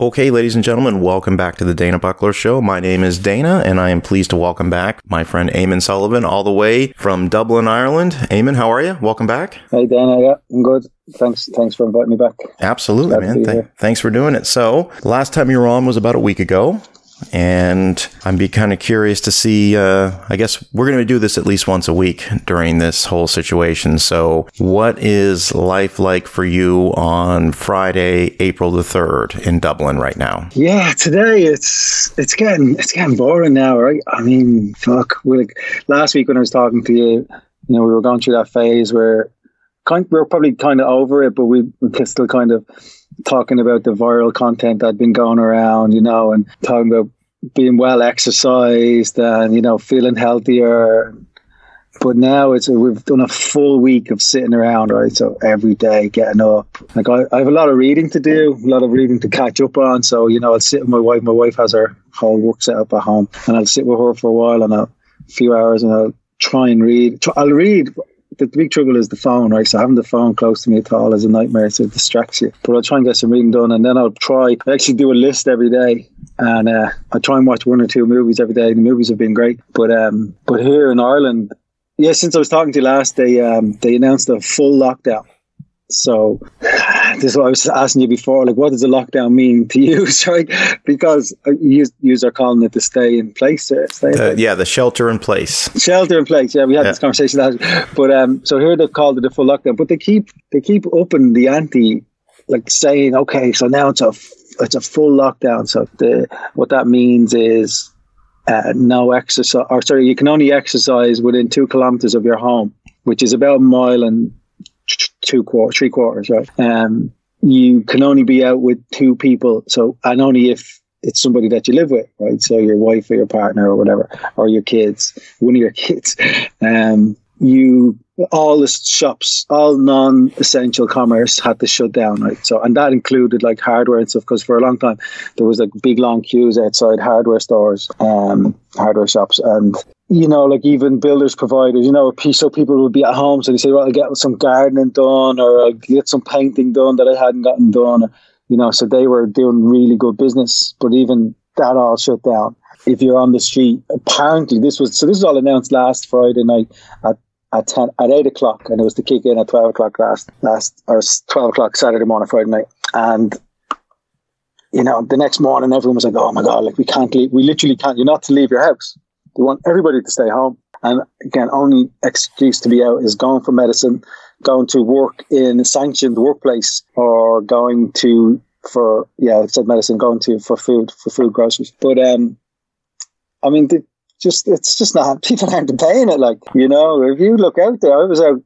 Okay, ladies and gentlemen, welcome back to the Dana Buckler Show. My name is Dana, and I am pleased to welcome back my friend Eamon Sullivan, all the way from Dublin, Ireland. Eamon, how are you? Welcome back. Hey, Dana. Yeah, I'm good. Thanks. Thanks for inviting me back. Absolutely, Glad man. Th- thanks for doing it. So, last time you were on was about a week ago and I'm be kind of curious to see. Uh, I guess we're going to do this at least once a week during this whole situation. So, what is life like for you on Friday, April the third in Dublin right now? Yeah, today it's it's getting it's getting boring now, right? I mean, fuck. Like last week when I was talking to you, you know, we were going through that phase where kind we are probably kind of over it, but we, we still kind of talking about the viral content that had been going around, you know, and talking about being well exercised and, you know, feeling healthier. But now it's we've done a full week of sitting around, right? So every day getting up. Like I, I have a lot of reading to do, a lot of reading to catch up on. So, you know, I'll sit with my wife. My wife has her whole work set up at home. And I'll sit with her for a while and a few hours and I'll try and read. I'll read the big trouble is the phone, right? So having the phone close to me at all is a nightmare. So it distracts you. But I'll try and get some reading done, and then I'll try. I actually do a list every day, and uh, I try and watch one or two movies every day. The movies have been great, but um, but here in Ireland, yeah, since I was talking to you last, they um, they announced a full lockdown. So this is what I was asking you before. Like, what does the lockdown mean to you? Right? Because you, you are calling it the stay in place. Or stay in place. Yeah, the shelter in place. Shelter in place. Yeah, we had yeah. this conversation last. But um, so here they've called it a full lockdown. But they keep they keep upping the ante, like saying, okay, so now it's a it's a full lockdown. So the what that means is uh, no exercise, or sorry, you can only exercise within two kilometers of your home, which is about a mile and two quarters, three quarters, right? Um, you can only be out with two people. So, and only if it's somebody that you live with, right? So your wife or your partner or whatever, or your kids, one of your kids. Um, you all the shops, all non-essential commerce had to shut down, right? So, and that included like hardware and stuff, because for a long time there was like big long queues outside hardware stores, um, hardware shops, and you know, like even builders providers, you know, so people would be at home, so they say, "Well, I'll get some gardening done, or I'll get some painting done that I hadn't gotten done," you know, so they were doing really good business, but even that all shut down. If you're on the street, apparently this was so. This was all announced last Friday night at at ten at eight o'clock, and it was to kick in at twelve o'clock last last or twelve o'clock Saturday morning, Friday night, and you know the next morning everyone was like, "Oh my god, like we can't leave. We literally can't. You're not to leave your house. They want everybody to stay home." And again, only excuse to be out is going for medicine, going to work in a sanctioned workplace, or going to for yeah, I said medicine, going to for food for food groceries. But um, I mean, the, just it's just not people aren't paying it. Like you know, if you look out there, I was out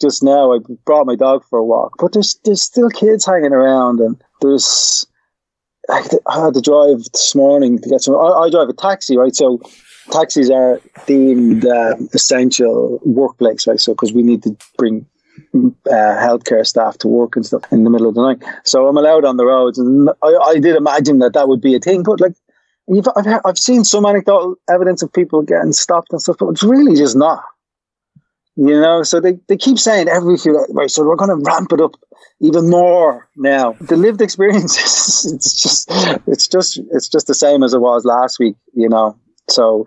just now. I brought my dog for a walk, but there's there's still kids hanging around, and there's I had to drive this morning to get some. I, I drive a taxi, right? So taxis are deemed uh, essential workplace, right? So because we need to bring uh, healthcare staff to work and stuff in the middle of the night. So I'm allowed on the roads, and I, I did imagine that that would be a thing, but like I've, heard, I've seen some anecdotal evidence of people getting stopped and stuff, but it's really just not. You know, so they, they keep saying every few right, so we're going to ramp it up even more now. The lived experience it's just it's just it's just the same as it was last week. You know, so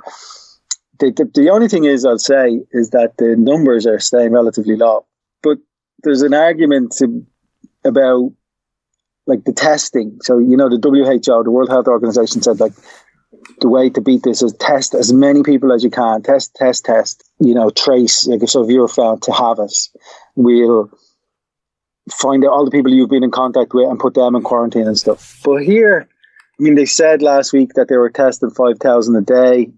the, the the only thing is I'll say is that the numbers are staying relatively low, but there's an argument to, about like the testing. So you know, the WHO, the World Health Organization, said like the way to beat this is test as many people as you can. Test, test, test. You know, trace. Like so, if you're found to have it, we'll find out all the people you've been in contact with and put them in quarantine and stuff. But here, I mean, they said last week that they were testing five thousand a day.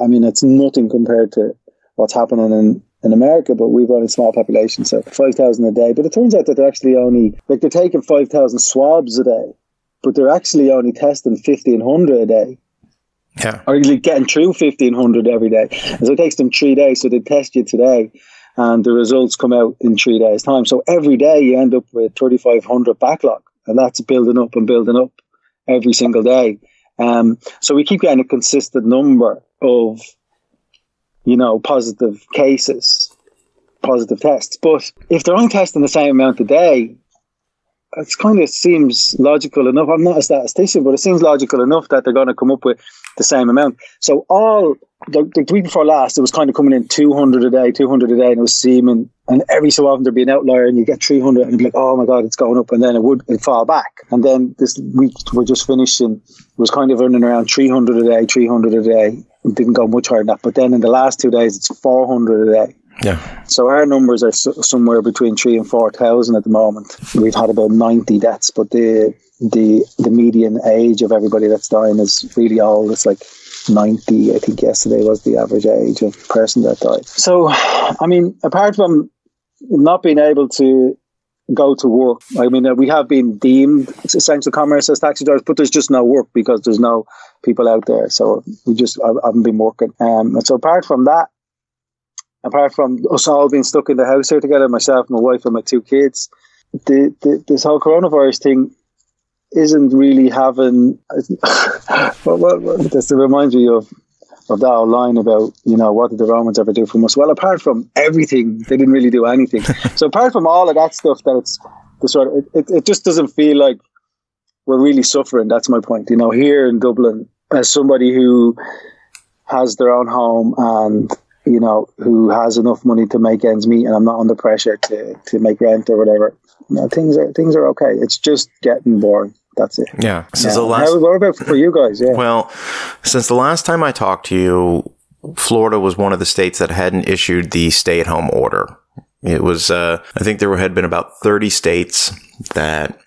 I mean, it's nothing compared to what's happening in in America, but we've only a small population, so 5,000 a day. But it turns out that they're actually only, like they're taking 5,000 swabs a day, but they're actually only testing 1,500 a day. Yeah. Or getting through 1,500 every day. And so it takes them three days. So they test you today and the results come out in three days' time. So every day you end up with 3,500 backlog and that's building up and building up every single day. Um, so we keep getting a consistent number of you know, positive cases, positive tests. But if they're only testing the same amount a day, it kind of seems logical enough. I'm not a statistician, but it seems logical enough that they're going to come up with the same amount. So all the, the week before last, it was kind of coming in 200 a day, 200 a day, and it was seeming, and every so often there'd be an outlier, and you get 300, and you'd be like, oh my god, it's going up, and then it would it'd fall back. And then this week we're just finishing was kind of running around 300 a day, 300 a day. It didn't go much higher than that. But then in the last two days, it's 400 a day. Yeah. So our numbers are somewhere between three and four thousand at the moment. We've had about ninety deaths, but the the the median age of everybody that's dying is really old. It's like ninety. I think yesterday was the average age of person that died. So, I mean, apart from not being able to go to work. I mean, uh, we have been deemed essential commerce as taxi drivers, but there's just no work because there's no people out there. So we just I haven't been working. Um, and so apart from that, apart from us all being stuck in the house here together, myself, my wife, and my two kids, the, the this whole coronavirus thing isn't really having. well, well, well, this reminds me of of that line about you know what did the Romans ever do for us? Well, apart from everything, they didn't really do anything. so apart from all of that stuff, that it's the sort of it, it just doesn't feel like we're really suffering. That's my point. You know, here in Dublin, as somebody who has their own home and you know, who has enough money to make ends meet, and I'm not under pressure to to make rent or whatever. You know, things are things are okay. It's just getting boring. That's it. Yeah. Since yeah. the last, How, what about for you guys? Yeah. Well, since the last time I talked to you, Florida was one of the states that hadn't issued the stay-at-home order. It was, uh, I think there had been about 30 states that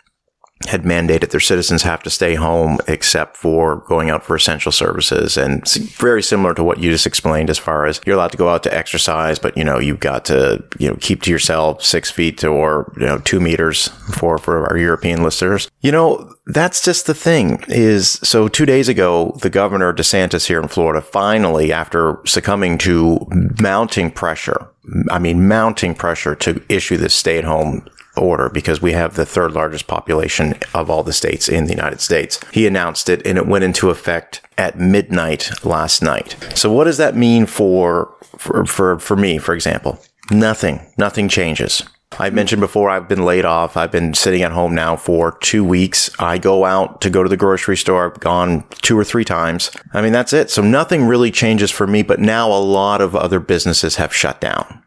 had mandated their citizens have to stay home except for going out for essential services. And very similar to what you just explained as far as you're allowed to go out to exercise, but you know, you've got to, you know, keep to yourself six feet or, you know, two meters for, for our European listeners. You know, that's just the thing is so two days ago, the governor DeSantis here in Florida finally, after succumbing to mounting pressure, I mean, mounting pressure to issue this stay at home order because we have the third largest population of all the states in the United States. He announced it and it went into effect at midnight last night. So what does that mean for for for, for me, for example? Nothing. Nothing changes. I mentioned before I've been laid off. I've been sitting at home now for two weeks. I go out to go to the grocery store. I've gone two or three times. I mean, that's it. So nothing really changes for me, but now a lot of other businesses have shut down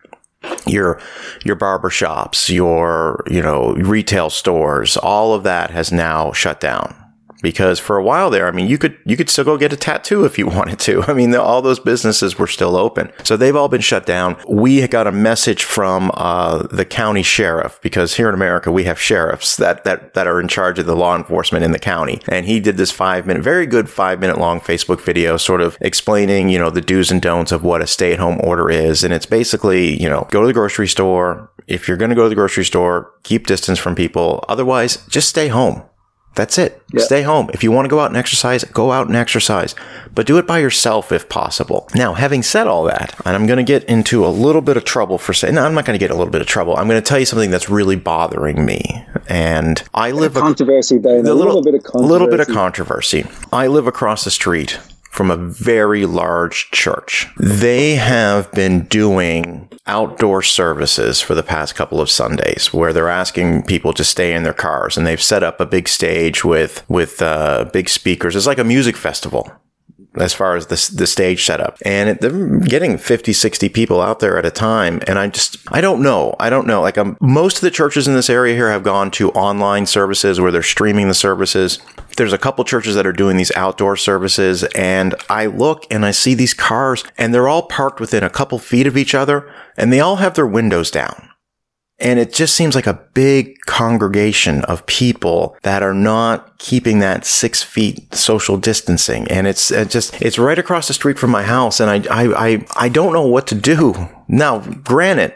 your your barber shops, your you know retail stores, all of that has now shut down because for a while there, I mean, you could you could still go get a tattoo if you wanted to. I mean, all those businesses were still open, so they've all been shut down. We got a message from uh, the county sheriff because here in America we have sheriffs that that that are in charge of the law enforcement in the county, and he did this five minute, very good five minute long Facebook video, sort of explaining you know the do's and don'ts of what a stay at home order is, and it's basically you know go to the grocery store. If you're going to go to the grocery store, keep distance from people. Otherwise, just stay home. That's it. Yeah. Stay home. If you want to go out and exercise, go out and exercise, but do it by yourself if possible. Now, having said all that, and I'm going to get into a little bit of trouble for saying, no, I'm not going to get a little bit of trouble. I'm going to tell you something that's really bothering me. And I live a controversy, a, a, little, little bit of controversy. little bit of controversy. I live across the street from a very large church. They have been doing outdoor services for the past couple of Sundays where they're asking people to stay in their cars and they've set up a big stage with with uh, big speakers. It's like a music festival as far as the, the stage setup. And it, they're getting 50, 60 people out there at a time. And I just, I don't know. I don't know. Like I'm, most of the churches in this area here have gone to online services where they're streaming the services. There's a couple churches that are doing these outdoor services. And I look and I see these cars and they're all parked within a couple feet of each other and they all have their windows down. And it just seems like a big congregation of people that are not keeping that six feet social distancing. And it's it just, it's right across the street from my house. And I, I, I, I don't know what to do. Now, granted,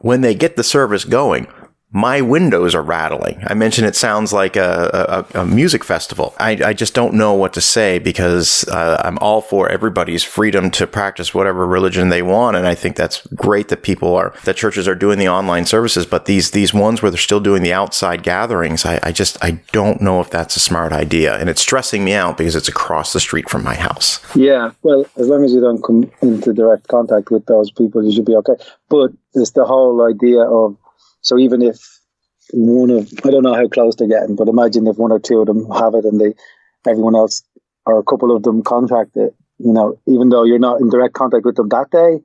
when they get the service going, my windows are rattling. I mentioned it sounds like a, a, a music festival. I, I, just don't know what to say because uh, I'm all for everybody's freedom to practice whatever religion they want, and I think that's great that people are that churches are doing the online services. But these these ones where they're still doing the outside gatherings, I, I just I don't know if that's a smart idea, and it's stressing me out because it's across the street from my house. Yeah, well, as long as you don't come into direct contact with those people, you should be okay. But it's the whole idea of so even if one of I don't know how close they're getting, but imagine if one or two of them have it and they everyone else or a couple of them contract it. You know, even though you're not in direct contact with them that day,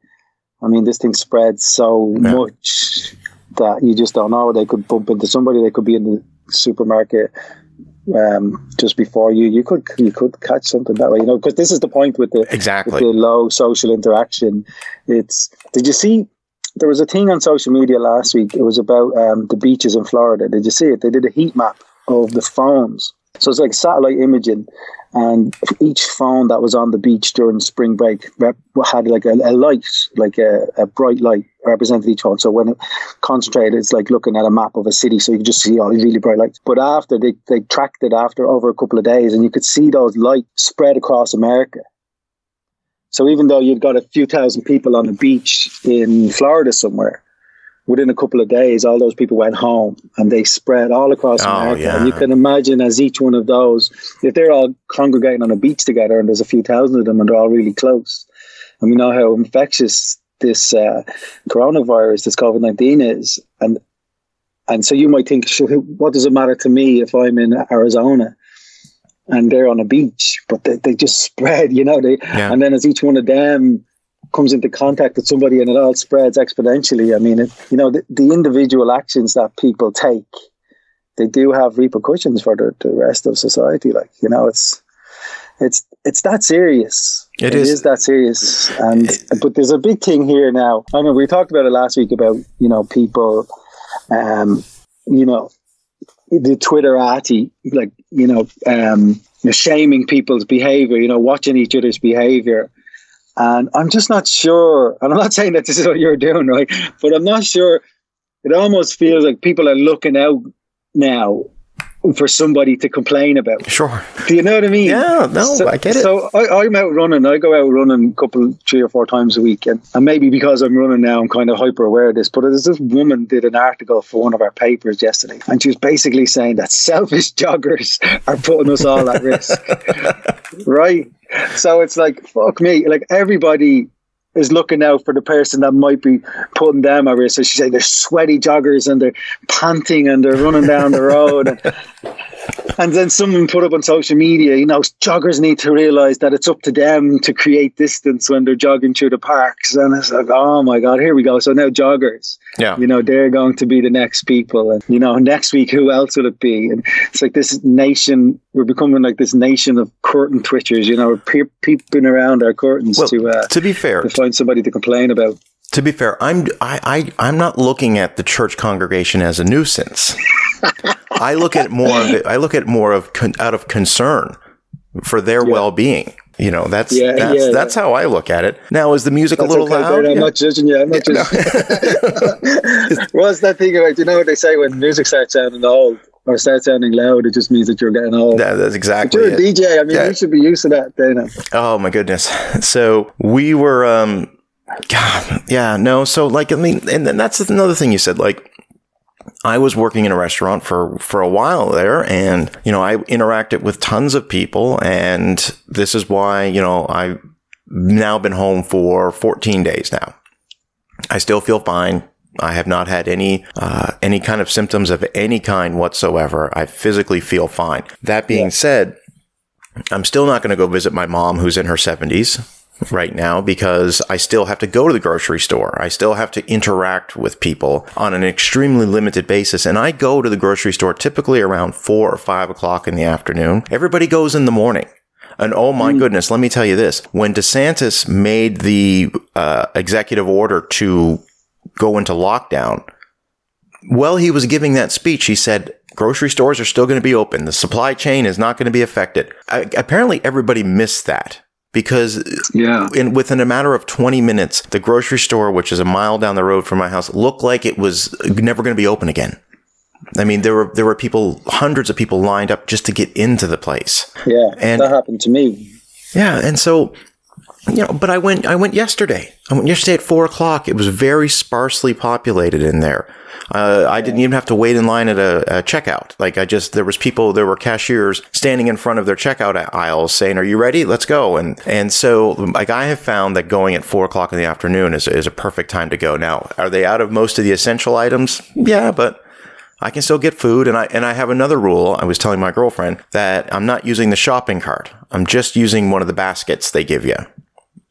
I mean, this thing spreads so yeah. much that you just don't know. They could bump into somebody. They could be in the supermarket um, just before you. You could you could catch something that way, you know, because this is the point with the exactly with the low social interaction. It's did you see? There was a thing on social media last week. It was about um, the beaches in Florida. Did you see it? They did a heat map of the phones. So it's like satellite imaging, and each phone that was on the beach during spring break had like a, a light, like a, a, bright light represented each phone. So when it concentrated, it's like looking at a map of a city, so you can just see all these really bright lights. But after they, they tracked it after over a couple of days, and you could see those lights spread across America. So even though you've got a few thousand people on the beach in Florida somewhere, within a couple of days, all those people went home and they spread all across oh, America. Yeah. And you can imagine as each one of those, if they're all congregating on a beach together and there's a few thousand of them and they're all really close, and we know how infectious this uh, coronavirus, this COVID 19 is. And and so you might think, what does it matter to me if I'm in Arizona? And they're on a beach, but they, they just spread, you know. They yeah. and then as each one of them comes into contact with somebody and it all spreads exponentially. I mean, it, you know, the, the individual actions that people take, they do have repercussions for the, the rest of society. Like, you know, it's, it's, it's that serious. It, it is. is. that serious. And, it, but there's a big thing here now. I mean, we talked about it last week about, you know, people, um, you know, the Twitterati, like, you know, um, shaming people's behavior, you know, watching each other's behavior and I'm just not sure. And I'm not saying that this is what you're doing, right? But I'm not sure. It almost feels like people are looking out now for somebody to complain about. Sure. Do you know what I mean? Yeah, no, so, I get it. So I, am out running. I go out running a couple, three or four times a week. And, and maybe because I'm running now, I'm kind of hyper aware of this. But there's this woman did an article for one of our papers yesterday. And she was basically saying that selfish joggers are putting us all at risk. right? So it's like, fuck me. Like everybody is looking out for the person that might be putting them at risk. So she said they're sweaty joggers and they're panting and they're running down the road. And, and then someone put up on social media, you know, joggers need to realize that it's up to them to create distance when they're jogging through the parks. And it's like, oh my God, here we go. So now joggers, yeah, you know, they're going to be the next people. And, you know, next week, who else will it be? And it's like this nation, we're becoming like this nation of curtain twitchers, you know, pe- peeping around our curtains well, to, uh, to be fair, to find somebody to complain about. To be fair, I'm I, I I'm not looking at the church congregation as a nuisance. I look at more of it. I look at more of con, out of concern for their yeah. well being. You know, that's yeah, that's yeah, that's how I look at it. Now, is the music that's a little okay, loud? I'm not judging you. I'm not judging. No. What's that thing about? You know what they say when music starts sounding old or starts sounding loud? It just means that you're getting old. Yeah, that's exactly. But you're a DJ. I mean, you should be used to that, Dana. Oh my goodness. So we were. um God, yeah, no. So like, I mean, and then that's another thing you said. Like, I was working in a restaurant for, for a while there and, you know, I interacted with tons of people and this is why, you know, I've now been home for 14 days now. I still feel fine. I have not had any uh, any kind of symptoms of any kind whatsoever. I physically feel fine. That being yeah. said, I'm still not going to go visit my mom who's in her 70s right now because I still have to go to the grocery store. I still have to interact with people on an extremely limited basis. And I go to the grocery store typically around four or five o'clock in the afternoon. Everybody goes in the morning. And oh my mm. goodness, let me tell you this. When DeSantis made the uh, executive order to go into lockdown, well, he was giving that speech. He said, grocery stores are still going to be open. The supply chain is not going to be affected. I, apparently, everybody missed that because yeah. in within a matter of 20 minutes the grocery store which is a mile down the road from my house looked like it was never going to be open again. I mean there were there were people hundreds of people lined up just to get into the place. Yeah and that happened to me. Yeah and so you know but i went i went yesterday i went yesterday at four o'clock it was very sparsely populated in there uh, I didn't even have to wait in line at a, a, checkout. Like I just there was people, there were cashiers standing in front of their checkout aisles saying, "Are you ready? Let's go." And and so like I have found that going at four o'clock in the afternoon is is a perfect time to go. Now, are they out of most of the essential items? Yeah, but I can still get food and I and I have another rule. I was telling my girlfriend that I'm not using the shopping cart. I'm just using one of the baskets they give you.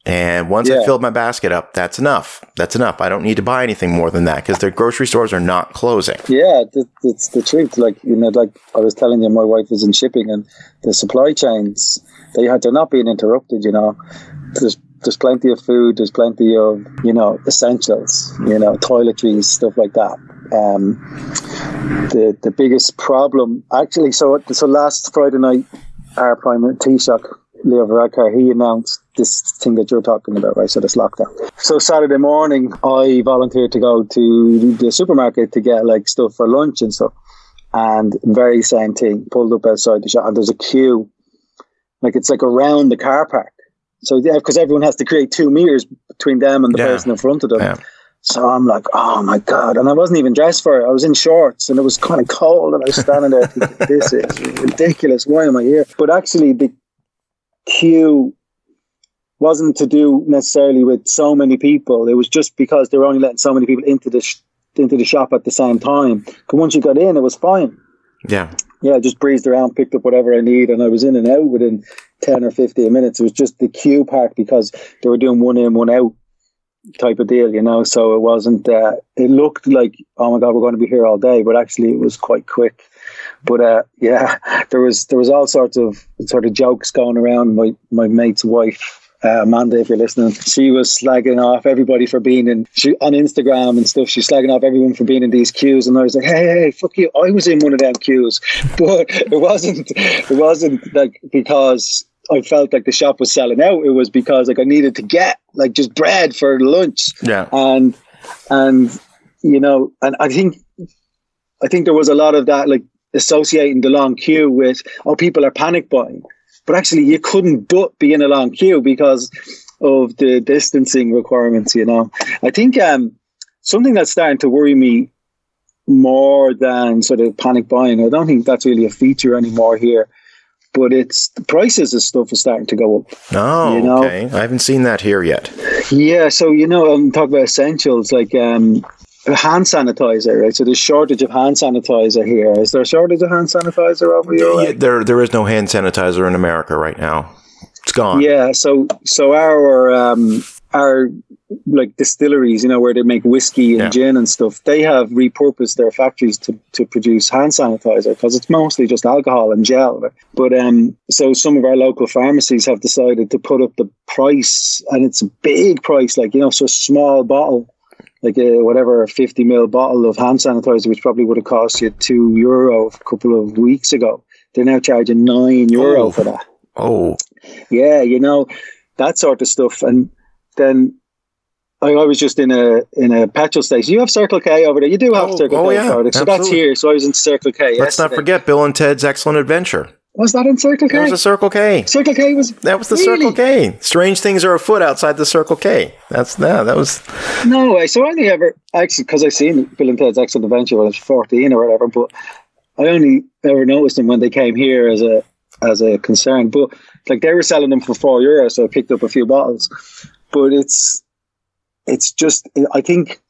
And once yeah. I filled my basket up, that's enough. That's enough. I don't need to buy anything more than that because the grocery stores are not closing. Yeah, it's the truth. Like you know, like I was telling you, my wife was in shipping, and the supply chains they had they're not being interrupted. You know, there's there's plenty of food. There's plenty of you know essentials. You know, toiletries, stuff like that. Um, the the biggest problem actually. So so last Friday night, our prime Taoiseach Leo Varadkar, he announced this thing that you're talking about, right? So this lockdown. So Saturday morning, I volunteered to go to the supermarket to get like stuff for lunch and stuff. And very same thing, pulled up outside the shop and there's a queue. Like it's like around the car park. So yeah, because everyone has to create two meters between them and the yeah. person in front of them. Yeah. So I'm like, oh my God. And I wasn't even dressed for it. I was in shorts and it was kind of cold and I was standing there thinking, this is ridiculous. Why am I here? But actually the queue wasn't to do necessarily with so many people. It was just because they were only letting so many people into the sh- into the shop at the same time. But once you got in, it was fine. Yeah, yeah. I just breezed around, picked up whatever I need, and I was in and out within ten or fifteen minutes. It was just the queue part because they were doing one in, one out type of deal, you know. So it wasn't. Uh, it looked like oh my god, we're going to be here all day, but actually it was quite quick. But uh, yeah, there was there was all sorts of sort of jokes going around. My my mate's wife. Uh, Amanda, if you're listening, she was slagging off everybody for being in she, on Instagram and stuff. She's slagging off everyone for being in these queues, and I was like, "Hey, hey, fuck you! I was in one of them queues, but it wasn't. It wasn't like because I felt like the shop was selling out. It was because like I needed to get like just bread for lunch. Yeah. And and you know, and I think I think there was a lot of that like associating the long queue with oh people are panic buying but actually you couldn't but be in a long queue because of the distancing requirements you know i think um, something that's starting to worry me more than sort of panic buying i don't think that's really a feature anymore here but it's the prices of stuff is starting to go up. Oh, you know? okay. I haven't seen that here yet. Yeah, so you know, I'm talking about essentials like um, hand sanitizer, right? So there's shortage of hand sanitizer here. Is there a shortage of hand sanitizer over here? Yeah, there there is no hand sanitizer in America right now. It's gone. Yeah, so so our um, our like distilleries, you know, where they make whiskey and yeah. gin and stuff, they have repurposed their factories to, to produce hand sanitizer because it's mostly just alcohol and gel. But um, so some of our local pharmacies have decided to put up the price, and it's a big price, like you know, so a small bottle like uh, a whatever 50 ml bottle of hand sanitizer, which probably would have cost you two euro a couple of weeks ago. They're now charging nine euro oh. for that. Oh, yeah, you know that sort of stuff. And then I, I, was just in a in a petrol station. You have Circle K over there. You do have oh, Circle oh, K yeah, products, so that's here. So I was in Circle K. Let's yesterday. not forget Bill and Ted's Excellent Adventure. Was that in Circle K? That was a Circle K. Circle K was that was the really? Circle K. Strange things are afoot outside the Circle K. That's that. That was no way. So I only ever actually because I seen Bill and Ted's Excellent Adventure when I was fourteen or whatever, but I only ever noticed them when they came here as a as a concern. But like they were selling them for four euros, so I picked up a few bottles. But it's it's just I think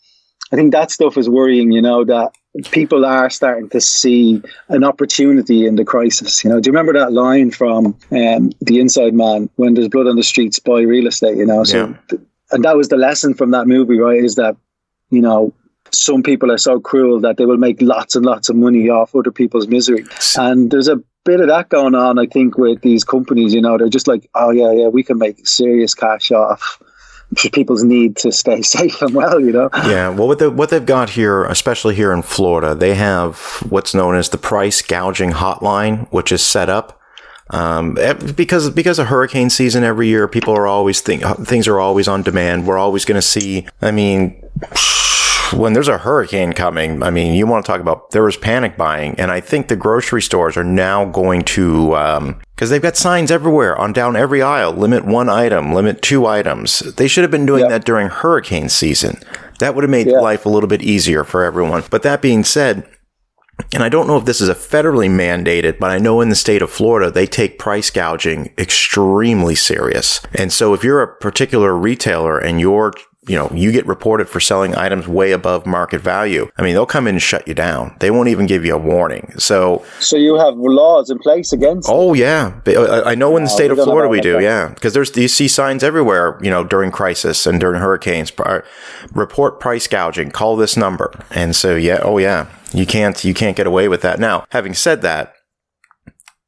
I think that stuff is worrying. You know that people are starting to see an opportunity in the crisis. You know, do you remember that line from um, the Inside Man when there's blood on the streets, buy real estate? You know, so yeah. and that was the lesson from that movie, right? Is that you know some people are so cruel that they will make lots and lots of money off other people's misery, and there's a bit of that going on. I think with these companies, you know, they're just like, oh yeah, yeah, we can make serious cash off people's need to stay safe and well, you know. Yeah, well, what they what they've got here, especially here in Florida, they have what's known as the price gouging hotline, which is set up um, eh, because because of hurricane season every year. People are always think things are always on demand. We're always going to see. I mean when there's a hurricane coming, I mean, you want to talk about there was panic buying, and I think the grocery stores are now going to because um, they've got signs everywhere on down every aisle: limit one item, limit two items. They should have been doing yep. that during hurricane season. That would have made life a little bit easier for everyone. But that being said, and I don't know if this is a federally mandated, but I know in the state of Florida, they take price gouging extremely serious. And so if you're a particular retailer and you're you know, you get reported for selling items way above market value. I mean, they'll come in and shut you down. They won't even give you a warning. So, so you have laws in place against. Oh yeah, I know in the state of Florida we do. That. Yeah, because there's you see signs everywhere. You know, during crisis and during hurricanes, uh, report price gouging. Call this number. And so yeah, oh yeah, you can't you can't get away with that. Now, having said that,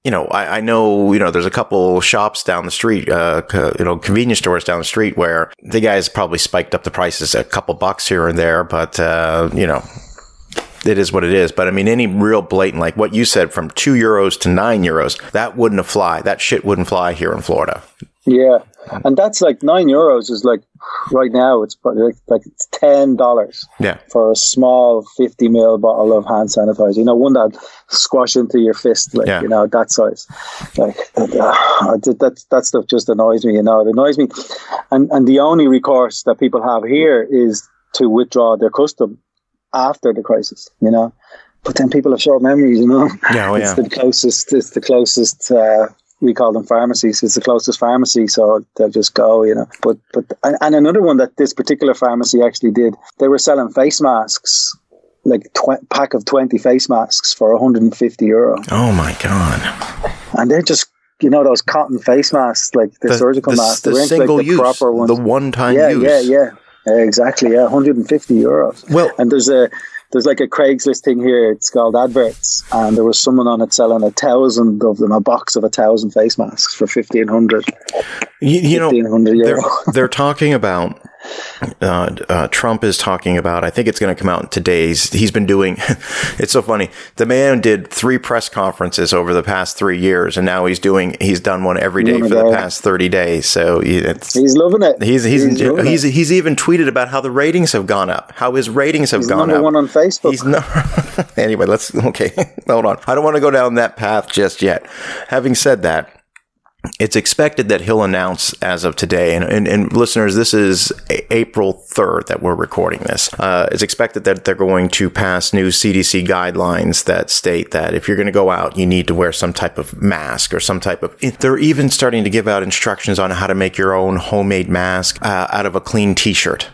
you know, I, I, know, you know, there's a couple shops down the street, uh, co- you know, convenience stores down the street where the guys probably spiked up the prices a couple bucks here and there, but, uh, you know, it is what it is. But I mean, any real blatant, like what you said, from two euros to nine euros, that wouldn't fly. That shit wouldn't fly here in Florida. Yeah, and that's like nine euros is like right now it's probably like, like it's ten dollars. Yeah, for a small fifty ml bottle of hand sanitizer. You know, one that squash into your fist, like yeah. you know that size. Like uh, that that stuff just annoys me. You know, it annoys me. And and the only recourse that people have here is to withdraw their custom after the crisis. You know. But then people have short memories, you know. Yeah, oh, yeah. It's the closest. It's the closest uh, we call them pharmacies. It's the closest pharmacy, so they'll just go, you know. But but and another one that this particular pharmacy actually did, they were selling face masks, like tw- pack of twenty face masks for 150 euro. Oh my god! And they're just you know those cotton face masks, like the, the surgical the, masks, the, single like the use, proper ones, the one time yeah, use. Yeah, yeah, yeah. Exactly, yeah, 150 euros. Well, and there's a there's like a Craigslist thing here. It's called adverts, and there was someone on it selling a thousand of them, a box of a thousand face masks for fifteen hundred. You, you know, they're, they're talking about uh, uh, Trump is talking about. I think it's going to come out today's. He's been doing. it's so funny. The man did three press conferences over the past three years, and now he's doing. He's done one every day for the past thirty days. So he's loving it. He's he's he's, he's, he's, even tweeted about how the ratings have gone up. How his ratings have he's gone number up. One on Facebook. He's no. anyway, let's okay. Hold on. I don't want to go down that path just yet. Having said that it's expected that he'll announce as of today, and, and, and listeners, this is April 3rd that we're recording this. Uh, it's expected that they're going to pass new CDC guidelines that state that if you're going to go out, you need to wear some type of mask or some type of. They're even starting to give out instructions on how to make your own homemade mask uh, out of a clean t shirt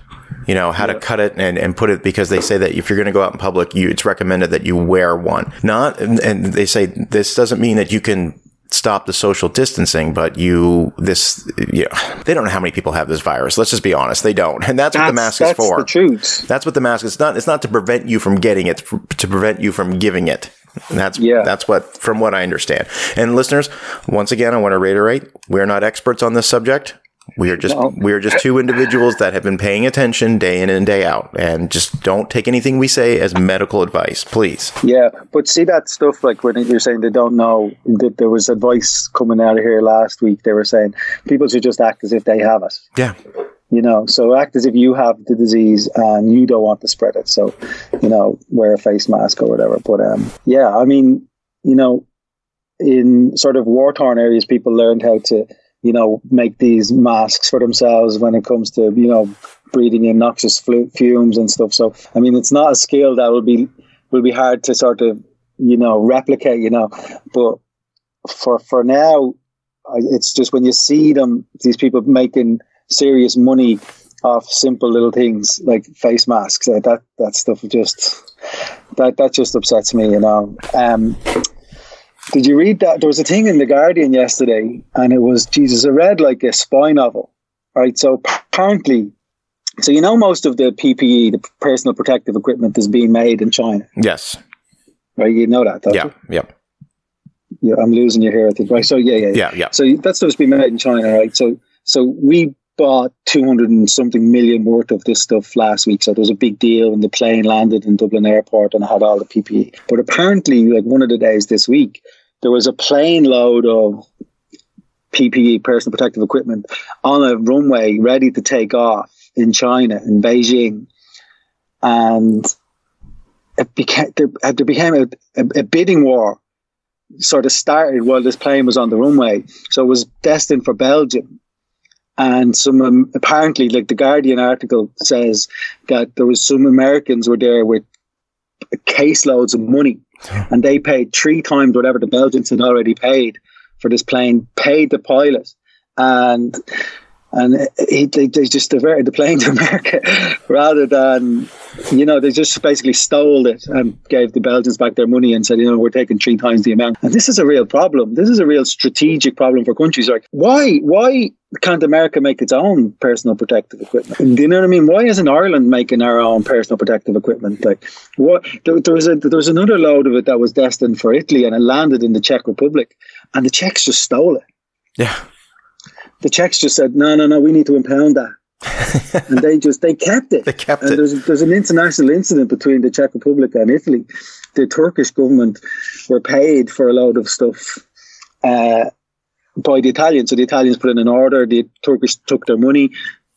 you know how to cut it and, and put it because they say that if you're going to go out in public you it's recommended that you wear one not and, and they say this doesn't mean that you can stop the social distancing, but you this you know, they don't know how many people have this virus. Let's just be honest, they don't, and that's, that's what the mask is for. The truth. That's what the mask is. Not it's not to prevent you from getting it, to prevent you from giving it. And that's yeah. that's what from what I understand. And listeners, once again, I want to reiterate: we're not experts on this subject. We are just no. we are just two individuals that have been paying attention day in and day out, and just don't take anything we say as medical advice, please. Yeah, but see that stuff like when you're saying they don't know that there was advice coming out of here last week. They were saying people should just act as if they have it. Yeah. You know, so act as if you have the disease and you don't want to spread it. So, you know, wear a face mask or whatever. But um, yeah, I mean, you know, in sort of war torn areas, people learned how to you know, make these masks for themselves when it comes to, you know, breathing in noxious fumes and stuff. So, I mean, it's not a skill that will be will be hard to sort of, you know, replicate. You know, but for for now, it's just when you see them, these people making serious money off simple little things like face masks. Uh, that that stuff just that that just upsets me. You know. Um, did you read that? There was a thing in the Guardian yesterday, and it was Jesus. I read like a spy novel, right? So apparently, so you know, most of the PPE, the personal protective equipment, is being made in China. Yes. Right, you know that, yeah, you? yeah. Yeah, I'm losing you here. I think. Right. So yeah, yeah, yeah, yeah. yeah. So that stuff's being made in China, right? So so we bought 200 and something million worth of this stuff last week. So there was a big deal when the plane landed in Dublin airport and had all the PPE. But apparently, like one of the days this week, there was a plane load of PPE, personal protective equipment, on a runway ready to take off in China, in Beijing. And it became, there, there became a, a, a bidding war sort of started while this plane was on the runway. So it was destined for Belgium and some um, apparently like the guardian article says that there was some americans were there with caseloads of money and they paid three times whatever the belgians had already paid for this plane paid the pilot. And and he, they, they just diverted the plane to America rather than, you know, they just basically stole it and gave the Belgians back their money and said, you know, we're taking three times the amount. And this is a real problem. This is a real strategic problem for countries. Like, why, why can't America make its own personal protective equipment? Do you know what I mean? Why isn't Ireland making our own personal protective equipment? Like, what? There, there was a there was another load of it that was destined for Italy, and it landed in the Czech Republic, and the Czechs just stole it. Yeah, the Czechs just said, no, no, no, we need to impound that. and they just they kept it. They kept and it. There's, there's an international incident between the Czech Republic and Italy. The Turkish government were paid for a load of stuff uh, by the Italians. So the Italians put in an order. The Turkish took their money.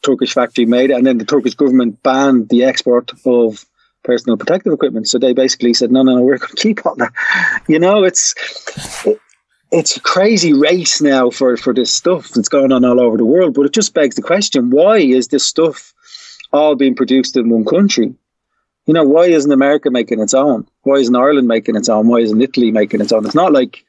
Turkish factory made it, and then the Turkish government banned the export of personal protective equipment. So they basically said, no, no, no, we're going to keep on that. You know, it's. It, it's a crazy race now for, for this stuff that's going on all over the world. But it just begs the question why is this stuff all being produced in one country? You know, why isn't America making its own? Why isn't Ireland making its own? Why isn't Italy making its own? It's not like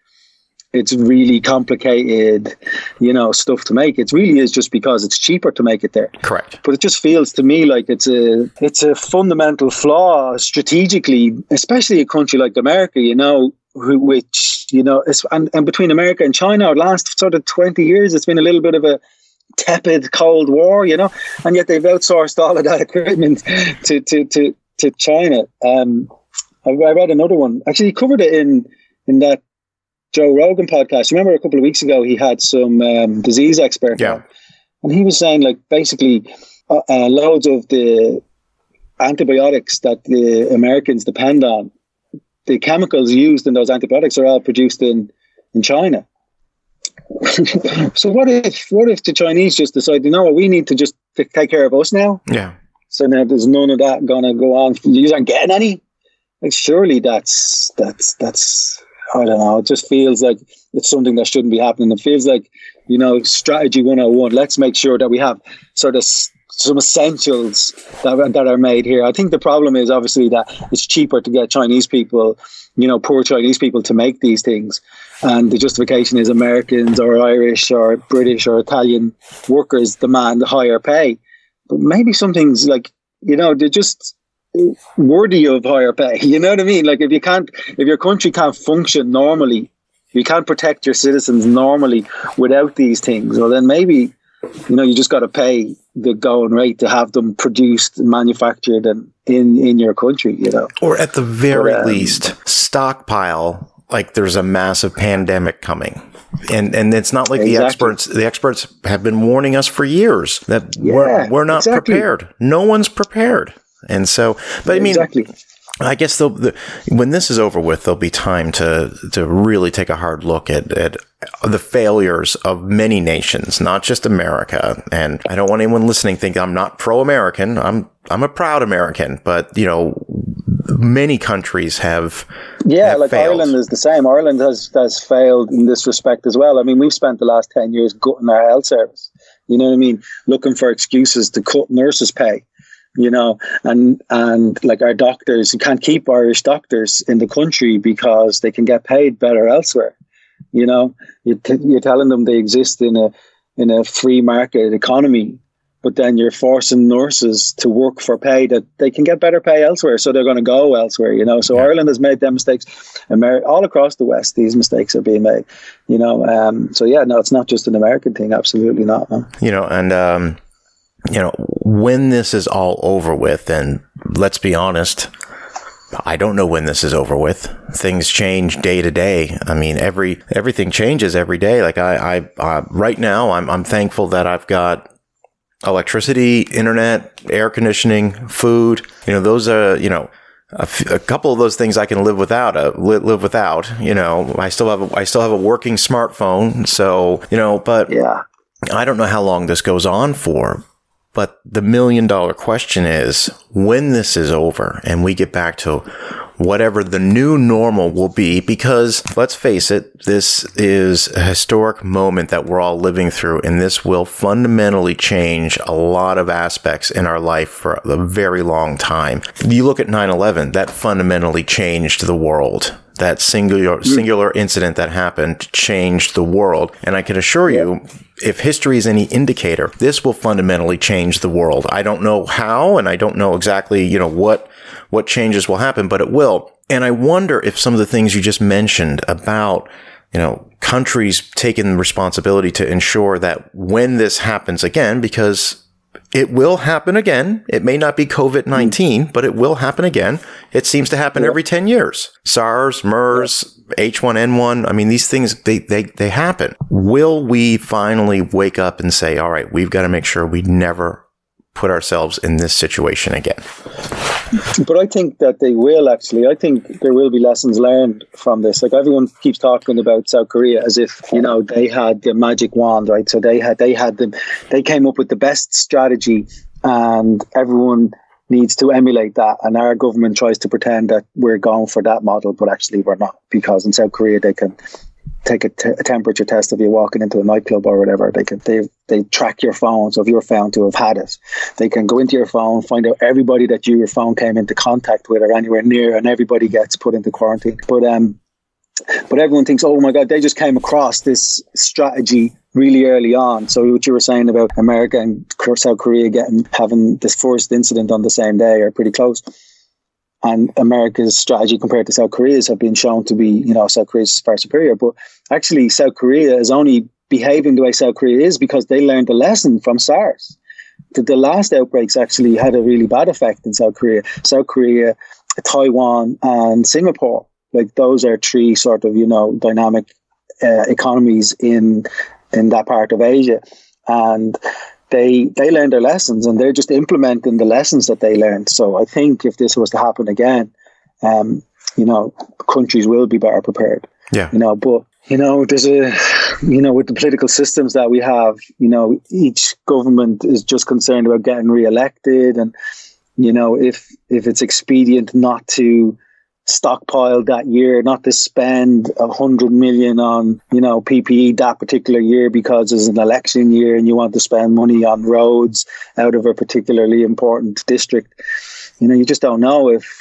it's really complicated, you know, stuff to make. It really is just because it's cheaper to make it there. Correct. But it just feels to me like it's a it's a fundamental flaw strategically, especially a country like America, you know, which you know, and, and between America and China, our last sort of twenty years, it's been a little bit of a tepid Cold War, you know, and yet they've outsourced all of that equipment to to to, to China. Um, I, I read another one. Actually, he covered it in in that Joe Rogan podcast. Remember a couple of weeks ago, he had some um, disease expert, yeah, and he was saying like basically uh, uh, loads of the antibiotics that the Americans depend on the chemicals used in those antibiotics are all produced in in China. so what if what if the Chinese just decide, you know what, we need to just take care of us now? Yeah. So now there's none of that gonna go on. You aren't getting any. Like surely that's that's that's I don't know. It just feels like it's something that shouldn't be happening. It feels like you know strategy 101. Let's make sure that we have sort of some essentials that, that are made here. I think the problem is obviously that it's cheaper to get Chinese people, you know, poor Chinese people to make these things. And the justification is Americans or Irish or British or Italian workers demand higher pay. But maybe some things like, you know, they're just worthy of higher pay. You know what I mean? Like if you can't, if your country can't function normally, you can't protect your citizens normally without these things, well, then maybe you know, you just got to pay the going rate to have them produced, manufactured, and in in your country. You know, or at the very but, um, least, stockpile like there's a massive pandemic coming. And and it's not like exactly. the experts the experts have been warning us for years that yeah, we're we're not exactly. prepared. No one's prepared. And so, but I mean, exactly. I guess the, when this is over with, there'll be time to to really take a hard look at, at the failures of many nations, not just America. And I don't want anyone listening think I'm not pro-American. I'm I'm a proud American, but you know, many countries have. Yeah, have like failed. Ireland is the same. Ireland has has failed in this respect as well. I mean, we've spent the last ten years gutting our health service. You know what I mean? Looking for excuses to cut nurses' pay you know, and and like our doctors, you can't keep Irish doctors in the country because they can get paid better elsewhere. You know, you're, t- you're telling them they exist in a in a free market economy, but then you're forcing nurses to work for pay that they can get better pay elsewhere, so they're going to go elsewhere. You know, so yeah. Ireland has made them mistakes. America, all across the West, these mistakes are being made. You know, um, so yeah, no, it's not just an American thing. Absolutely not. No. You know, and. Um you know, when this is all over with, and let's be honest, I don't know when this is over with. Things change day to day. I mean, every everything changes every day. Like I, I uh, right now, I'm I'm thankful that I've got electricity, internet, air conditioning, food. You know, those are you know. A, f- a couple of those things I can live without. Uh, li- live without. You know, I still have a, I still have a working smartphone. So you know, but yeah, I don't know how long this goes on for. But the million dollar question is when this is over and we get back to whatever the new normal will be, because let's face it, this is a historic moment that we're all living through, and this will fundamentally change a lot of aspects in our life for a very long time. You look at 9 11, that fundamentally changed the world that singular mm. singular incident that happened changed the world. And I can assure you, if history is any indicator, this will fundamentally change the world. I don't know how, and I don't know exactly, you know, what what changes will happen, but it will. And I wonder if some of the things you just mentioned about you know, countries taking responsibility to ensure that when this happens again, because it will happen again. It may not be COVID 19, mm. but it will happen again. It seems to happen every 10 years. SARS, MERS, H1N1. I mean, these things, they, they, they happen. Will we finally wake up and say, all right, we've got to make sure we never put ourselves in this situation again? But I think that they will actually. I think there will be lessons learned from this. Like everyone keeps talking about South Korea as if you know they had the magic wand, right? So they had they had the they came up with the best strategy, and everyone needs to emulate that. And our government tries to pretend that we're going for that model, but actually we're not because in South Korea they can take a, t- a temperature test if you're walking into a nightclub or whatever. They can they they track your phone. So if you're found to have had it, they can go into your phone, find out everybody that you your phone came into contact with or anywhere near, and everybody gets put into quarantine. But um, but everyone thinks, oh my god, they just came across this strategy really early on. So what you were saying about America and South Korea getting having this first incident on the same day are pretty close and America's strategy compared to South Korea's have been shown to be, you know, South Korea's far superior. But actually, South Korea is only behaving the way South Korea is because they learned a lesson from SARS. The, the last outbreaks actually had a really bad effect in South Korea. South Korea, Taiwan, and Singapore. Like those are three sort of, you know, dynamic uh, economies in in that part of Asia, and they they learned their lessons and they're just implementing the lessons that they learned. So I think if this was to happen again, um, you know, countries will be better prepared. Yeah. You know, but you know, there's a you know, with the political systems that we have, you know, each government is just concerned about getting re-elected and you know, if if it's expedient not to stockpiled that year, not to spend a hundred million on, you know, PPE that particular year because it's an election year and you want to spend money on roads out of a particularly important district. You know, you just don't know if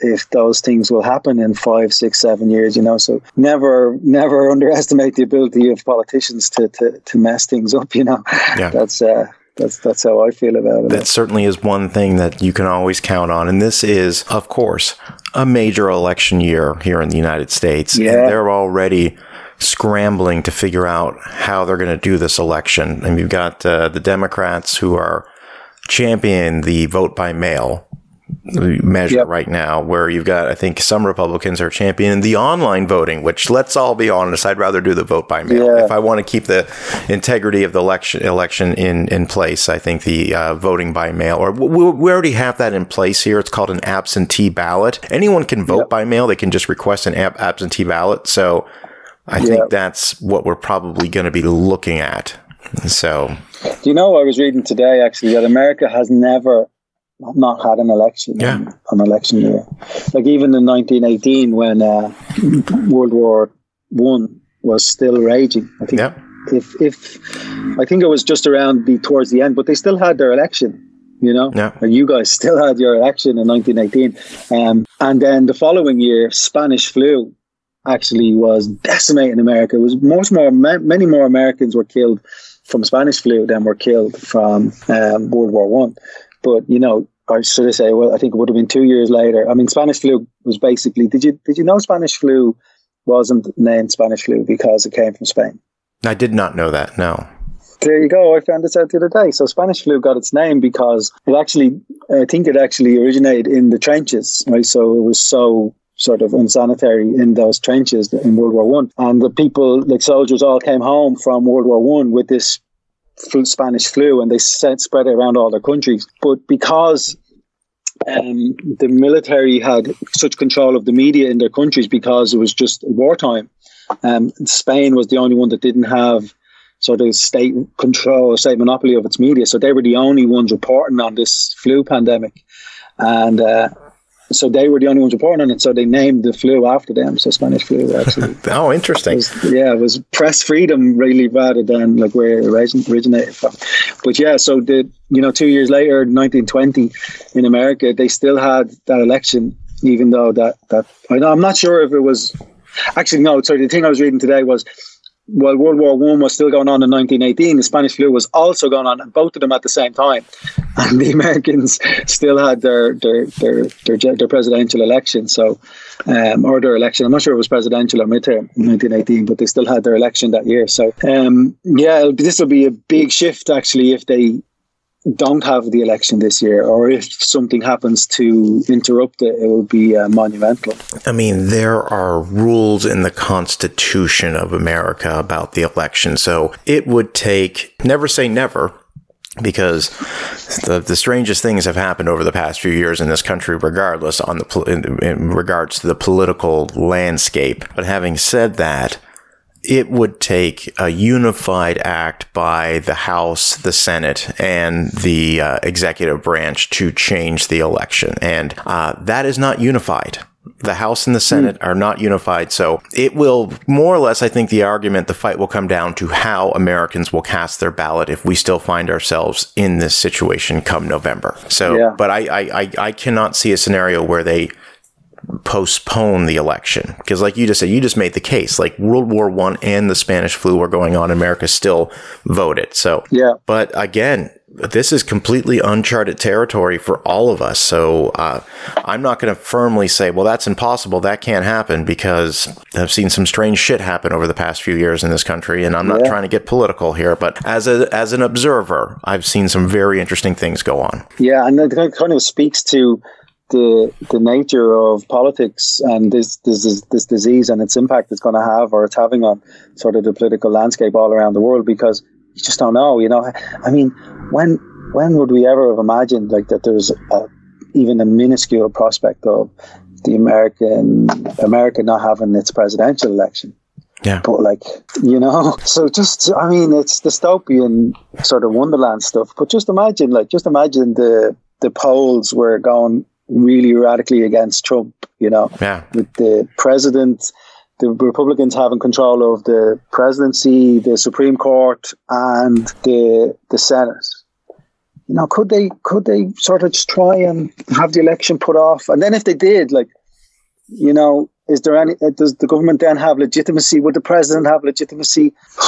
if those things will happen in five, six, seven years, you know. So never never underestimate the ability of politicians to to, to mess things up, you know. Yeah. That's uh that's that's how I feel about it. That certainly is one thing that you can always count on, and this is, of course, a major election year here in the United States. Yeah. And they're already scrambling to figure out how they're going to do this election. And you've got uh, the Democrats who are championing the vote by mail measure yep. right now, where you've got, I think, some Republicans are championing the online voting, which let's all be honest, I'd rather do the vote by mail. Yeah. If I want to keep the integrity of the election election in, in place, I think the uh, voting by mail, or we, we, already have that in place here. It's called an absentee ballot. Anyone can vote yep. by mail. They can just request an ab- absentee ballot. So I yep. think that's what we're probably going to be looking at. So, do you know, I was reading today actually that America has never not had an election yeah. an election year. Like even in 1918 when uh, World War One was still raging. I think yeah. if if I think it was just around the towards the end, but they still had their election. You know, yeah. and you guys still had your election in 1918, um, and then the following year, Spanish flu actually was decimating America. It was much more, many more Americans were killed from Spanish flu than were killed from um, World War One. But you know, I should say, well, I think it would have been two years later. I mean, Spanish flu was basically. Did you did you know Spanish flu wasn't named Spanish flu because it came from Spain? I did not know that. No. There you go. I found this out the other day. So Spanish flu got its name because it actually, I think it actually originated in the trenches, right? So it was so sort of unsanitary in those trenches in World War One, and the people, like soldiers, all came home from World War One with this Spanish flu, and they spread it around all their countries. But because um, the military had such control of the media in their countries because it was just wartime. Um, Spain was the only one that didn't have sort of state control, state monopoly of its media. So they were the only ones reporting on this flu pandemic. And uh, so they were the only ones reporting on it. So they named the flu after them. So Spanish flu actually. oh, interesting. Was, yeah, it was press freedom really rather than like where it originated from. But yeah, so the you know two years later, 1920, in America, they still had that election, even though that that I'm not sure if it was actually no. Sorry, the thing I was reading today was while World War One was still going on in 1918, the Spanish flu was also going on, and both of them at the same time. And the Americans still had their their their their, their presidential election, so um, or their election. I'm not sure it was presidential or midterm in 1918, but they still had their election that year. So um, yeah, this will be a big shift actually if they don't have the election this year, or if something happens to interrupt it, it will be uh, monumental. I mean, there are rules in the Constitution of America about the election, so it would take, never say never, because the, the strangest things have happened over the past few years in this country, regardless on the in, in regards to the political landscape. But having said that, it would take a unified act by the House, the Senate, and the uh, executive branch to change the election. And uh, that is not unified. The House and the Senate mm. are not unified. So it will more or less, I think the argument, the fight will come down to how Americans will cast their ballot if we still find ourselves in this situation come November. So, yeah. but I, I, I, I cannot see a scenario where they postpone the election. Because like you just said you just made the case like world war one and the spanish flu were going on america still voted. So yeah. but again this is completely uncharted territory for all of us. So uh, i'm not going to firmly say well that's impossible that can't happen because i've seen some strange shit happen over the past few years in this country and i'm not yeah. trying to get political here but as a as an observer i've seen some very interesting things go on. Yeah and that kind of speaks to the the nature of politics and this this this disease and its impact it's going to have or it's having on sort of the political landscape all around the world because you just don't know. You know, I mean, when when would we ever have imagined like that? There's a, even a minuscule prospect of the American America not having its presidential election. Yeah. But like, you know, so just, I mean, it's dystopian sort of wonderland stuff. But just imagine, like, just imagine the the polls were going really radically against Trump, you know, yeah. with the president, the Republicans having control of the presidency, the Supreme Court, and the the Senate. You know, could they could they sort of just try and have the election put off? And then if they did, like, you know, is there any? Does the government then have legitimacy? Would the president have legitimacy?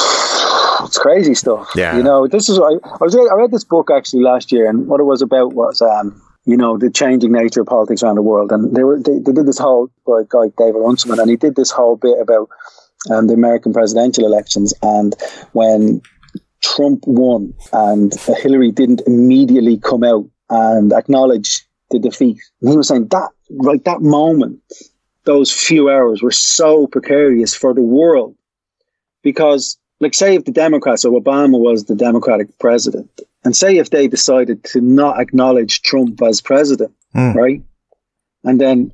it's crazy stuff. Yeah. You know, this is I, I was I read this book actually last year, and what it was about was um you know, the changing nature of politics around the world. And they were they, they did this whole by guy David Runciman, and he did this whole bit about um, the American presidential elections and when Trump won and Hillary didn't immediately come out and acknowledge the defeat. And he was saying that right that moment, those few hours were so precarious for the world because like say if the Democrats or Obama was the Democratic president and say if they decided to not acknowledge Trump as president, mm. right? And then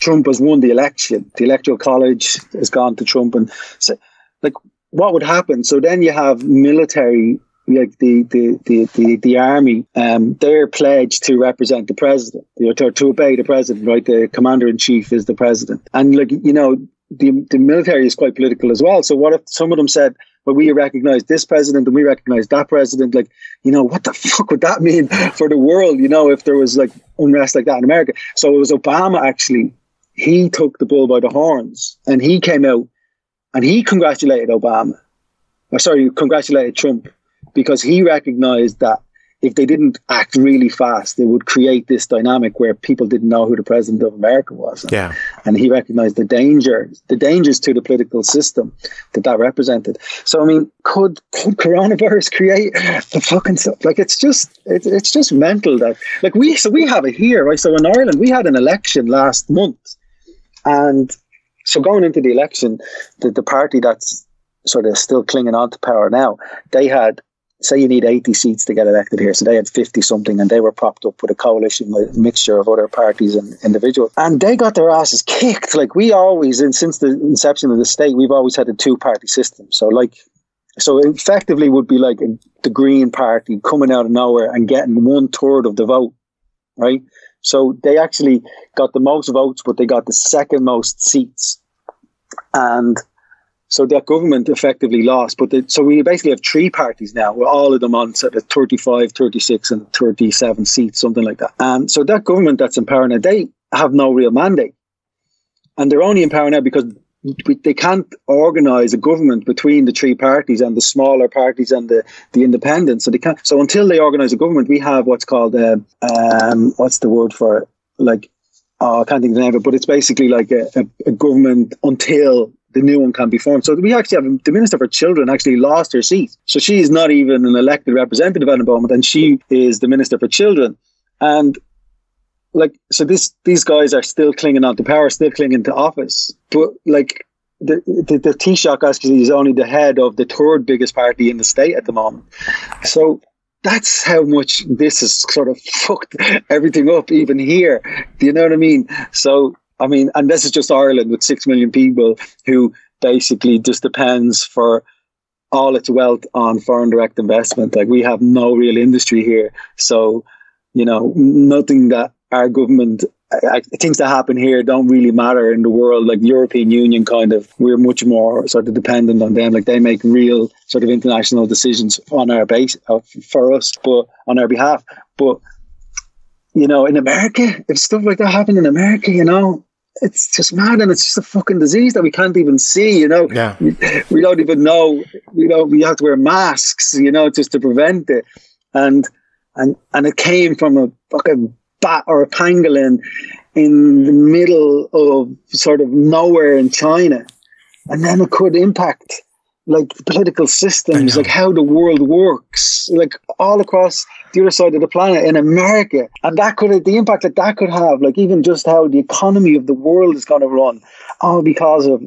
Trump has won the election, the electoral college has gone to Trump, and so, like, what would happen? So then you have military, like the the the the, the army, um, they're pledged to represent the president, you know, to, to obey the president, right? The commander in chief is the president, and like you know, the the military is quite political as well. So what if some of them said? but we recognize this president and we recognize that president. Like, you know, what the fuck would that mean for the world? You know, if there was like unrest like that in America. So it was Obama actually, he took the bull by the horns and he came out and he congratulated Obama. Or sorry, congratulated Trump because he recognized that if they didn't act really fast, they would create this dynamic where people didn't know who the president of America was. Yeah. And he recognized the danger, the dangers to the political system that that represented. So, I mean, could, could coronavirus create the fucking stuff? Like, it's just, it, it's just mental that, like, we, so we have it here, right? So in Ireland, we had an election last month. And so going into the election, the, the party that's sort of still clinging on to power now, they had say you need 80 seats to get elected here. So they had 50 something and they were propped up with a coalition, a mixture of other parties and individuals. And they got their asses kicked. Like we always, and since the inception of the state, we've always had a two party system. So like, so effectively would be like a, the Green Party coming out of nowhere and getting one third of the vote, right? So they actually got the most votes, but they got the second most seats. And so that government effectively lost. But so we basically have three parties now, with all of them on sort of 35, 36, and 37 seats, something like that. And so that government that's in power now, they have no real mandate. And they're only in power now because they can't organize a government between the three parties and the smaller parties and the, the independents. So they can't. So until they organize a government, we have what's called a, um, what's the word for it? Like, oh, I can't think of the name of it, but it's basically like a, a, a government until the new one can be formed. So we actually have the Minister for Children actually lost her seat. So she is not even an elected representative at the moment, and she is the Minister for Children. And like so this these guys are still clinging on to power, still clinging to office. But like the the, the Taoiseach actually is only the head of the third biggest party in the state at the moment. So that's how much this has sort of fucked everything up even here. Do you know what I mean? So I mean, and this is just Ireland with six million people who basically just depends for all its wealth on foreign direct investment. Like we have no real industry here. So, you know, nothing that our government I, things that happen here don't really matter in the world. Like European Union, kind of, we're much more sort of dependent on them. Like they make real sort of international decisions on our base uh, for us, but on our behalf. But you know, in America, if stuff like that happened in America, you know, it's just mad, and it's just a fucking disease that we can't even see. You know, yeah, we, we don't even know. You know, we have to wear masks. You know, just to prevent it, and and and it came from a fucking bat or a pangolin in the middle of sort of nowhere in China. And then it could impact like political systems, like how the world works, like all across the other side of the planet in America. And that could the impact that that could have, like even just how the economy of the world is going to run, all because of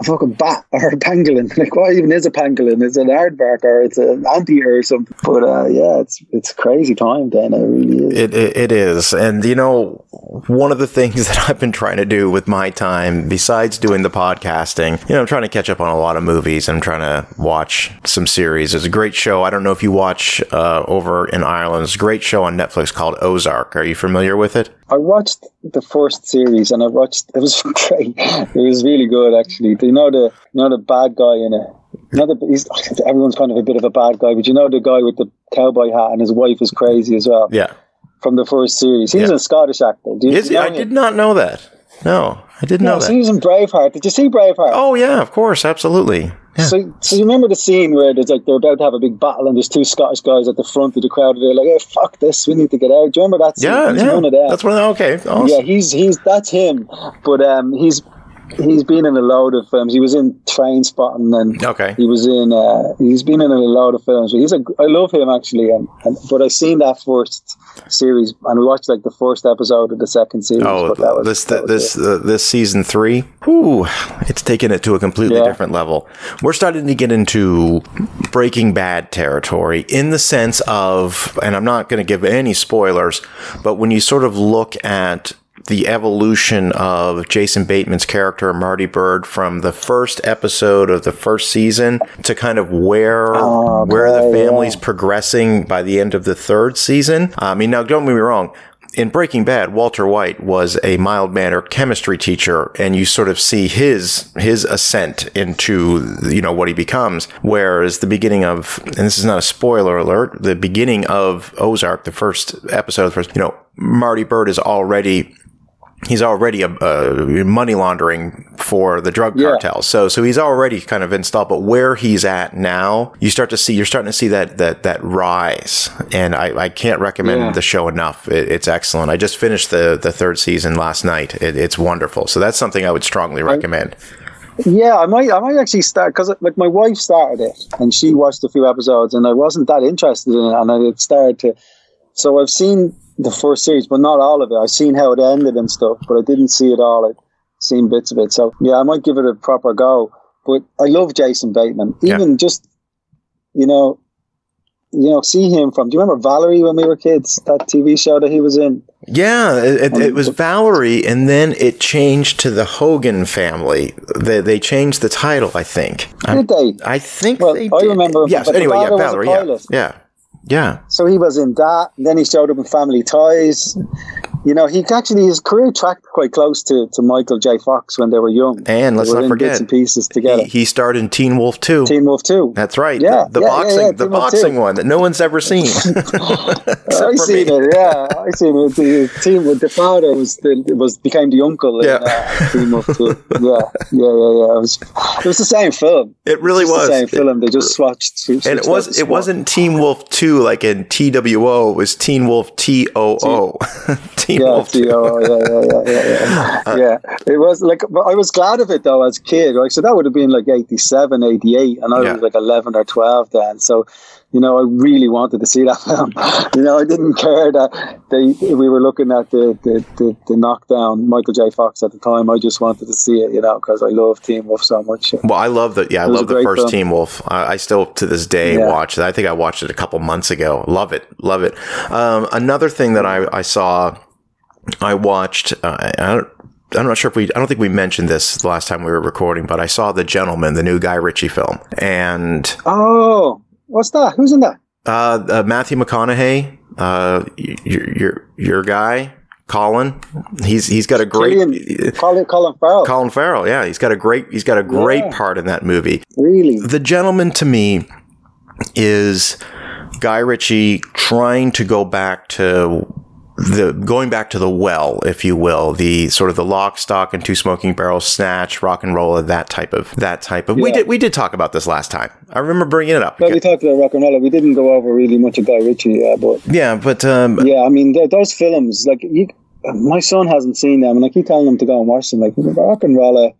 a fucking bat or a pangolin. Like, what even is a pangolin? It's an aardvark or it's an anteater or something. But uh, yeah, it's it's crazy time, then. It really is. It, it, it is. And, you know, one of the things that I've been trying to do with my time, besides doing the podcasting, you know, I'm trying to catch up on a lot of movies. I'm trying to watch some series. There's a great show. I don't know if you watch uh, over in Ireland. It's a great show on Netflix called Ozark. Are you familiar with it? I watched the first series and I watched it was great. It was really good actually. You know the you know the bad guy in it? You know the, he's, everyone's kind of a bit of a bad guy, but you know the guy with the cowboy hat and his wife is crazy as well. Yeah. From the first series, he's yeah. a Scottish actor. Do you, is he? I did not know that. No, I didn't know that. So he was in Braveheart. Did you see Braveheart? Oh yeah, of course, absolutely. Yeah. So, so you remember the scene where there's like they're about to have a big battle and there's two Scottish guys at the front of the crowd and they're like, "Hey, fuck this, we need to get out." Do you remember that? Scene? Yeah, he's yeah. One of them. That's one. Of them. Okay, awesome. yeah, he's he's that's him, but um, he's he's been in a load of films. He was in Trainspotting, and okay, he was in. Uh, he's been in a load of films. He's a. I love him actually, and, and but I've seen that first series, and we watched like the first episode of the second series. Oh, was, this this uh, this season three. Ooh, it's taken it to a completely yeah. different level. We're starting to get into Breaking Bad territory in the sense of, and I'm not going to give any spoilers, but when you sort of look at the evolution of Jason Bateman's character, Marty Byrde, from the first episode of the first season to kind of where oh, okay, where the family's yeah. progressing by the end of the third season. I mean, now don't get me wrong. In Breaking Bad, Walter White was a mild mannered chemistry teacher, and you sort of see his his ascent into you know what he becomes. Whereas the beginning of, and this is not a spoiler alert, the beginning of Ozark, the first episode, of the first, you know, Marty Byrde is already he's already a, a, money laundering for the drug yeah. cartel. So so he's already kind of installed. But where he's at now, you start to see you're starting to see that that that rise. And I, I can't recommend yeah. the show enough. It, it's excellent. I just finished the the third season last night. It, it's wonderful. So that's something I would strongly recommend. Yeah, I might, I might actually start because like my wife started it and she watched a few episodes and I wasn't that interested in it and I started to. So I've seen the first series, but not all of it. I've seen how it ended and stuff, but I didn't see it all. I've seen bits of it. So yeah, I might give it a proper go. But I love Jason Bateman. Even yeah. just, you know, you know, see him from. Do you remember Valerie when we were kids? That TV show that he was in. Yeah, it, it, was Valerie, and then it changed to the Hogan family. They, they changed the title, I think. Did they? I think. Well, I remember. Yes. Anyway, yeah, Valerie. Yeah. Yeah. Yeah. So he was in that. then he showed up in Family Ties. You know, he actually his career tracked quite close to, to Michael J. Fox when they were young. And let's not forget bits and pieces together. He, he, starred in Teen Wolf Two. Teen Wolf Two. That's right. Yeah, the, the yeah, boxing, yeah, yeah. the boxing one that no one's ever seen. I seen it. Yeah, I seen it. The team with the father was the, was became the uncle. Yeah. In, uh, Teen Wolf Two. Yeah, yeah, yeah, yeah. It was it was the same film. It really it was the same film. They just switched. switched and it was it wasn't Teen Wolf Two like in T W O. It was Teen Wolf T O O. Teen Yeah, yeah, yeah, yeah, yeah. Yeah, it was like I was glad of it though as a kid. Right, so that would have been like 87, 88, and I yeah. was like eleven or twelve then. So you know, I really wanted to see that film. you know, I didn't care that they we were looking at the, the, the, the, knockdown Michael J. Fox at the time. I just wanted to see it, you know, because I love Teen Wolf so much. Well, I love the yeah, I love the first film. Teen Wolf. I, I, still to this day yeah. watch it. I think I watched it a couple months ago. Love it, love it. Um, another thing that I, I saw, I watched. Uh, I don't, I'm not sure if we, I don't think we mentioned this the last time we were recording, but I saw The Gentleman, the new Guy Ritchie film. And. Oh, What's that? Who's in that? Uh, uh Matthew McConaughey, uh, your, your, your guy, Colin. He's he's got a great Killian, Colin Colin Farrell. Colin Farrell, yeah, he's got a great he's got a great yeah. part in that movie. Really, the gentleman to me is Guy Ritchie trying to go back to the going back to the well, if you will, the sort of the lock, stock, and two smoking barrels, snatch, RocknRolla, that type of that type of. Yeah. We did we did talk about this last time. I remember bringing it up. But we talked about RocknRolla. We didn't go over really much of Guy Ritchie, uh, but yeah, but um, yeah, I mean those films, like you, my son hasn't seen them, and I keep telling him to go and watch them. Like RocknRolla.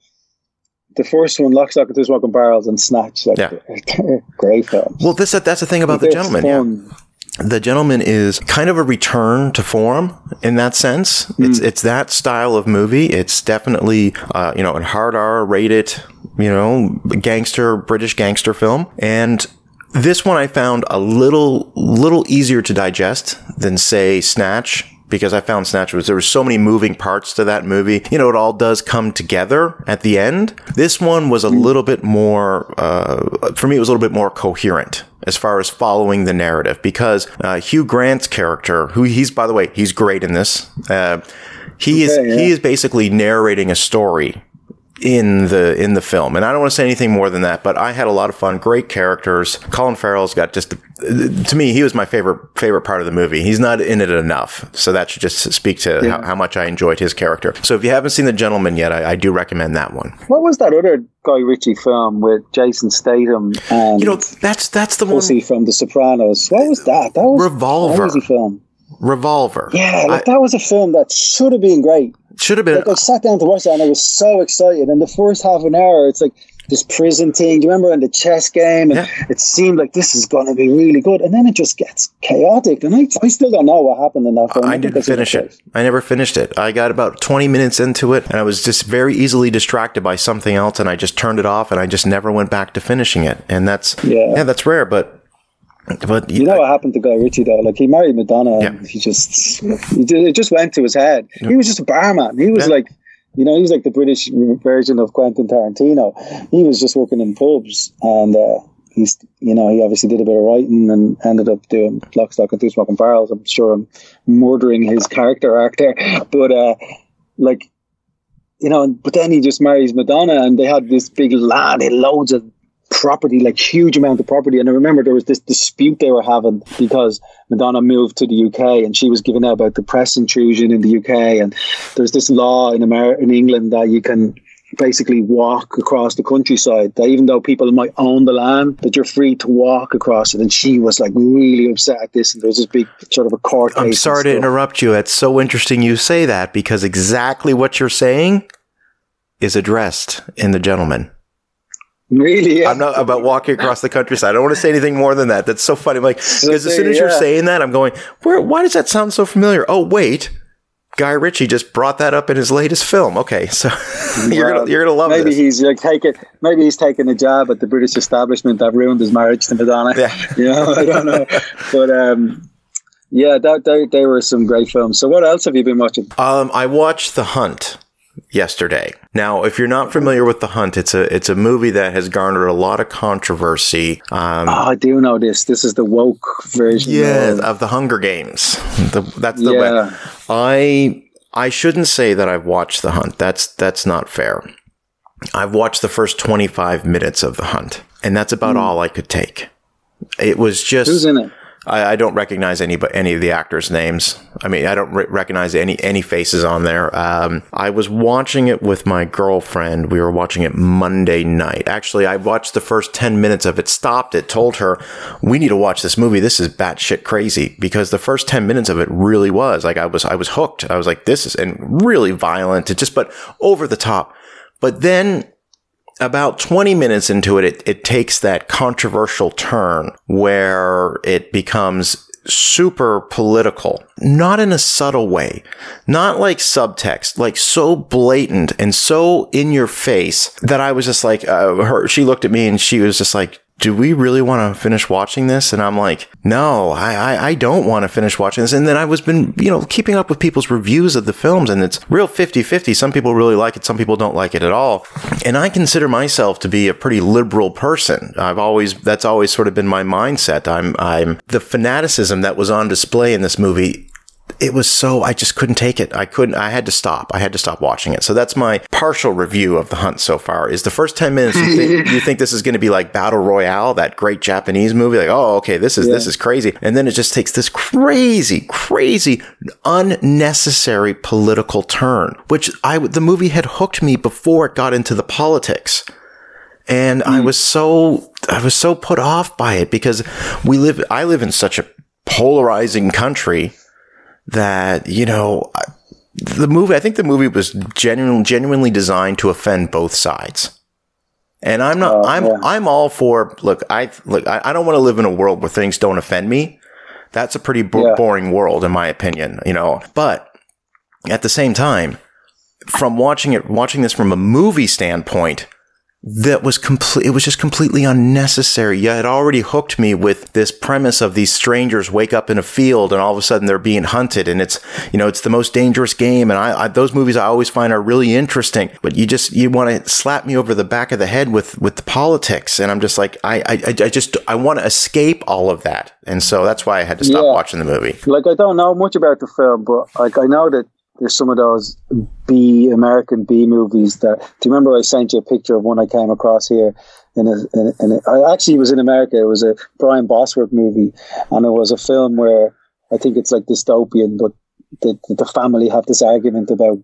the first one, Lock, Stock, and Two Smoking Barrels, and Snatch, like yeah. great films. Well, this that's the thing about the gentleman. Yeah the gentleman is kind of a return to form in that sense. Mm. It's it's that style of movie. It's definitely uh, you know a hard R rated you know gangster British gangster film, and this one I found a little little easier to digest than say Snatch because I found Snatch was there were so many moving parts to that movie. You know, it all does come together at the end. This one was a little bit more, uh, for me, it was a little bit more coherent as far as following the narrative because uh, Hugh Grant's character, who he's by the way, he's great in this. Uh, he okay, is yeah. he is basically narrating a story in the in the film. And I don't want to say anything more than that, but I had a lot of fun. Great characters. Colin Farrell's got just to me, he was my favorite favorite part of the movie. He's not in it enough, so that should just speak to yeah. how, how, much I enjoyed his character. So if you haven't seen The Gentlemen yet, I, I, do recommend that one. What was that other Guy Ritchie film with Jason Statham and you know that's that's the Pussy one from The Sopranos? What was that? That was Revolver. That film. Revolver. Yeah, like I, that was a film that should have been great. Should have been. Like I sat down to watch that and I was so excited. And the first half an hour, it's like this prison thing. Do you remember in the chess game? And yeah. it seemed like this is going to be really good, and then it just gets chaotic. And I, I still don't know what happened in that film. I, I didn't finish it. I never finished it. I got about twenty minutes into it, and I was just very easily distracted by something else, and I just turned it off, and I just never went back to finishing it. And that's yeah, yeah that's rare, but but you know what happened to Guy Ritchie though? Like he married Madonna. Yeah. he just he did, it just went to his head. Yeah. He was just a barman. He was yeah. like, you know, he was like the British version of Quentin Tarantino. He was just working in pubs, and uh, he's you know he obviously did a bit of writing and ended up doing Lock, Stock, and Two Smoking Barrels. I'm sure I'm murdering his character arc there, but uh, like you know, but then he just marries Madonna, and they had this big lad, loads of property, like huge amount of property. And I remember there was this dispute they were having because Madonna moved to the UK and she was giving out about the press intrusion in the UK. And there's this law in America, in England that you can basically walk across the countryside that even though people might own the land that you're free to walk across it. And she was like really upset at this. And there was this big sort of a court i'm sorry to interrupt you. It's so interesting you say that because exactly what you're saying is addressed in the gentleman Really? Yeah. I'm not about walking across the countryside. I don't want to say anything more than that. That's so funny. I'm like, because as soon as yeah. you're saying that, I'm going, where, why does that sound so familiar? Oh, wait. Guy Ritchie just brought that up in his latest film. Okay, so you're gonna you're gonna love maybe this. he's like taking maybe he's taking a job at the British establishment that ruined his marriage to Madonna. Yeah, you know, I don't know, but um, yeah, that they, they were some great films. So what else have you been watching? Um, I watched The Hunt yesterday. Now, if you're not familiar with The Hunt, it's a it's a movie that has garnered a lot of controversy. Um, oh, I do know this. This is the woke version. Yeah, of, of the Hunger Games. The, that's the yeah. way. I I shouldn't say that I've watched The Hunt. That's that's not fair. I've watched the first 25 minutes of The Hunt, and that's about mm. all I could take. It was just Who's in it? I, I, don't recognize any but any of the actors' names. I mean, I don't re- recognize any any faces on there. Um, I was watching it with my girlfriend. We were watching it Monday night. Actually, I watched the first ten minutes of it, stopped it, told her we need to watch this movie. This is batshit crazy because the first ten minutes of it really was like I was I was hooked. I was like, this is and really violent. It just but over the top. But then about 20 minutes into it, it, it takes that controversial turn where it becomes super political, not in a subtle way, not like subtext, like so blatant and so in your face that I was just like, uh, her, she looked at me and she was just like, do we really want to finish watching this? And I'm like, no, I, I, I don't want to finish watching this. And then I was been, you know, keeping up with people's reviews of the films and it's real 50 50. Some people really like it. Some people don't like it at all. And I consider myself to be a pretty liberal person. I've always, that's always sort of been my mindset. I'm, I'm the fanaticism that was on display in this movie it was so I just couldn't take it. I couldn't. I had to stop. I had to stop watching it. So that's my partial review of the hunt so far. Is the first ten minutes you think, you think this is going to be like Battle Royale, that great Japanese movie? Like, oh, okay, this is yeah. this is crazy, and then it just takes this crazy, crazy, unnecessary political turn, which I the movie had hooked me before it got into the politics and. I hmm. was so I was so put off by it because we live I live in such a polarizing country that, you know, the movie, I think the movie was genuinely, genuinely designed to offend both sides. And I'm not, uh, I'm, yeah. I'm all for, look, I, look, I, I don't want to live in a world where things don't offend me. That's a pretty bo- yeah. boring world, in my opinion, you know, but at the same time, from watching it, watching this from a movie standpoint, that was complete it was just completely unnecessary. Yeah it already hooked me with this premise of these strangers wake up in a field and all of a sudden they're being hunted and it's you know it's the most dangerous game. And I, I those movies i always find are really interesting but you just you want to slap me over the back of the head with with the politics. And i'm just like i i, I just i want to escape all of that. And so that's why i had to stop yeah. watching the movie. Like i don't know much about the film but like i know that there's some of those B American B movies that. Do you remember I sent you a picture of one I came across here? In a, in a, in a, I actually was in America. It was a Brian Bosworth movie, and it was a film where I think it's like dystopian, but the, the family have this argument about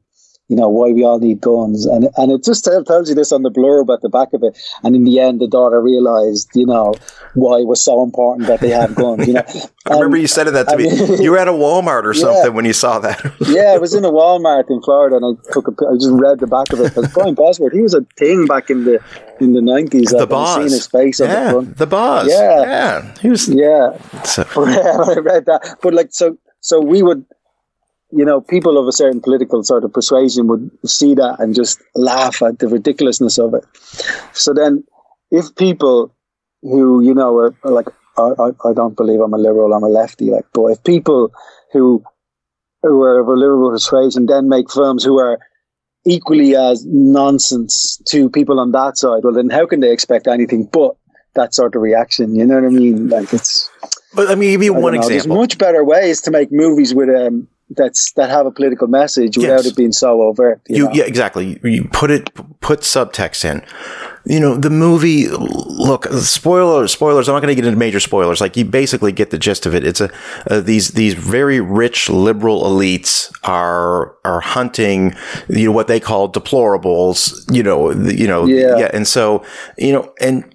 you know, why we all need guns. And and it just tell, tells you this on the blurb at the back of it. And in the end, the daughter realized, you know, why it was so important that they have guns, you know. I remember you said that to I me. Mean, you were at a Walmart or something when you saw that. yeah, I was in a Walmart in Florida and I took a, I just read the back of it. Because Brian Bosworth, he was a thing back in the in the nineties. The boss. Seen his face yeah, the, the boss. Yeah. Yeah. He was Yeah. So. I read that. But like so so we would you know, people of a certain political sort of persuasion would see that and just laugh at the ridiculousness of it. So then, if people who, you know, are, are like, I, I, don't believe I'm a liberal, I'm a lefty, like, but if people who, who are of a liberal persuasion then make films who are equally as nonsense to people on that side, well, then how can they expect anything but that sort of reaction? You know what I mean? Like, it's. But let me give you one know, example. There's much better ways to make movies with um, that's that have a political message without it being so overt. You, you yeah, exactly. You put it put subtext in. You know, the movie. Look, spoiler spoilers. I'm not going to get into major spoilers. Like you basically get the gist of it. It's a uh, these these very rich liberal elites are are hunting you know what they call deplorables. You know, you know, yeah. yeah. And so you know, and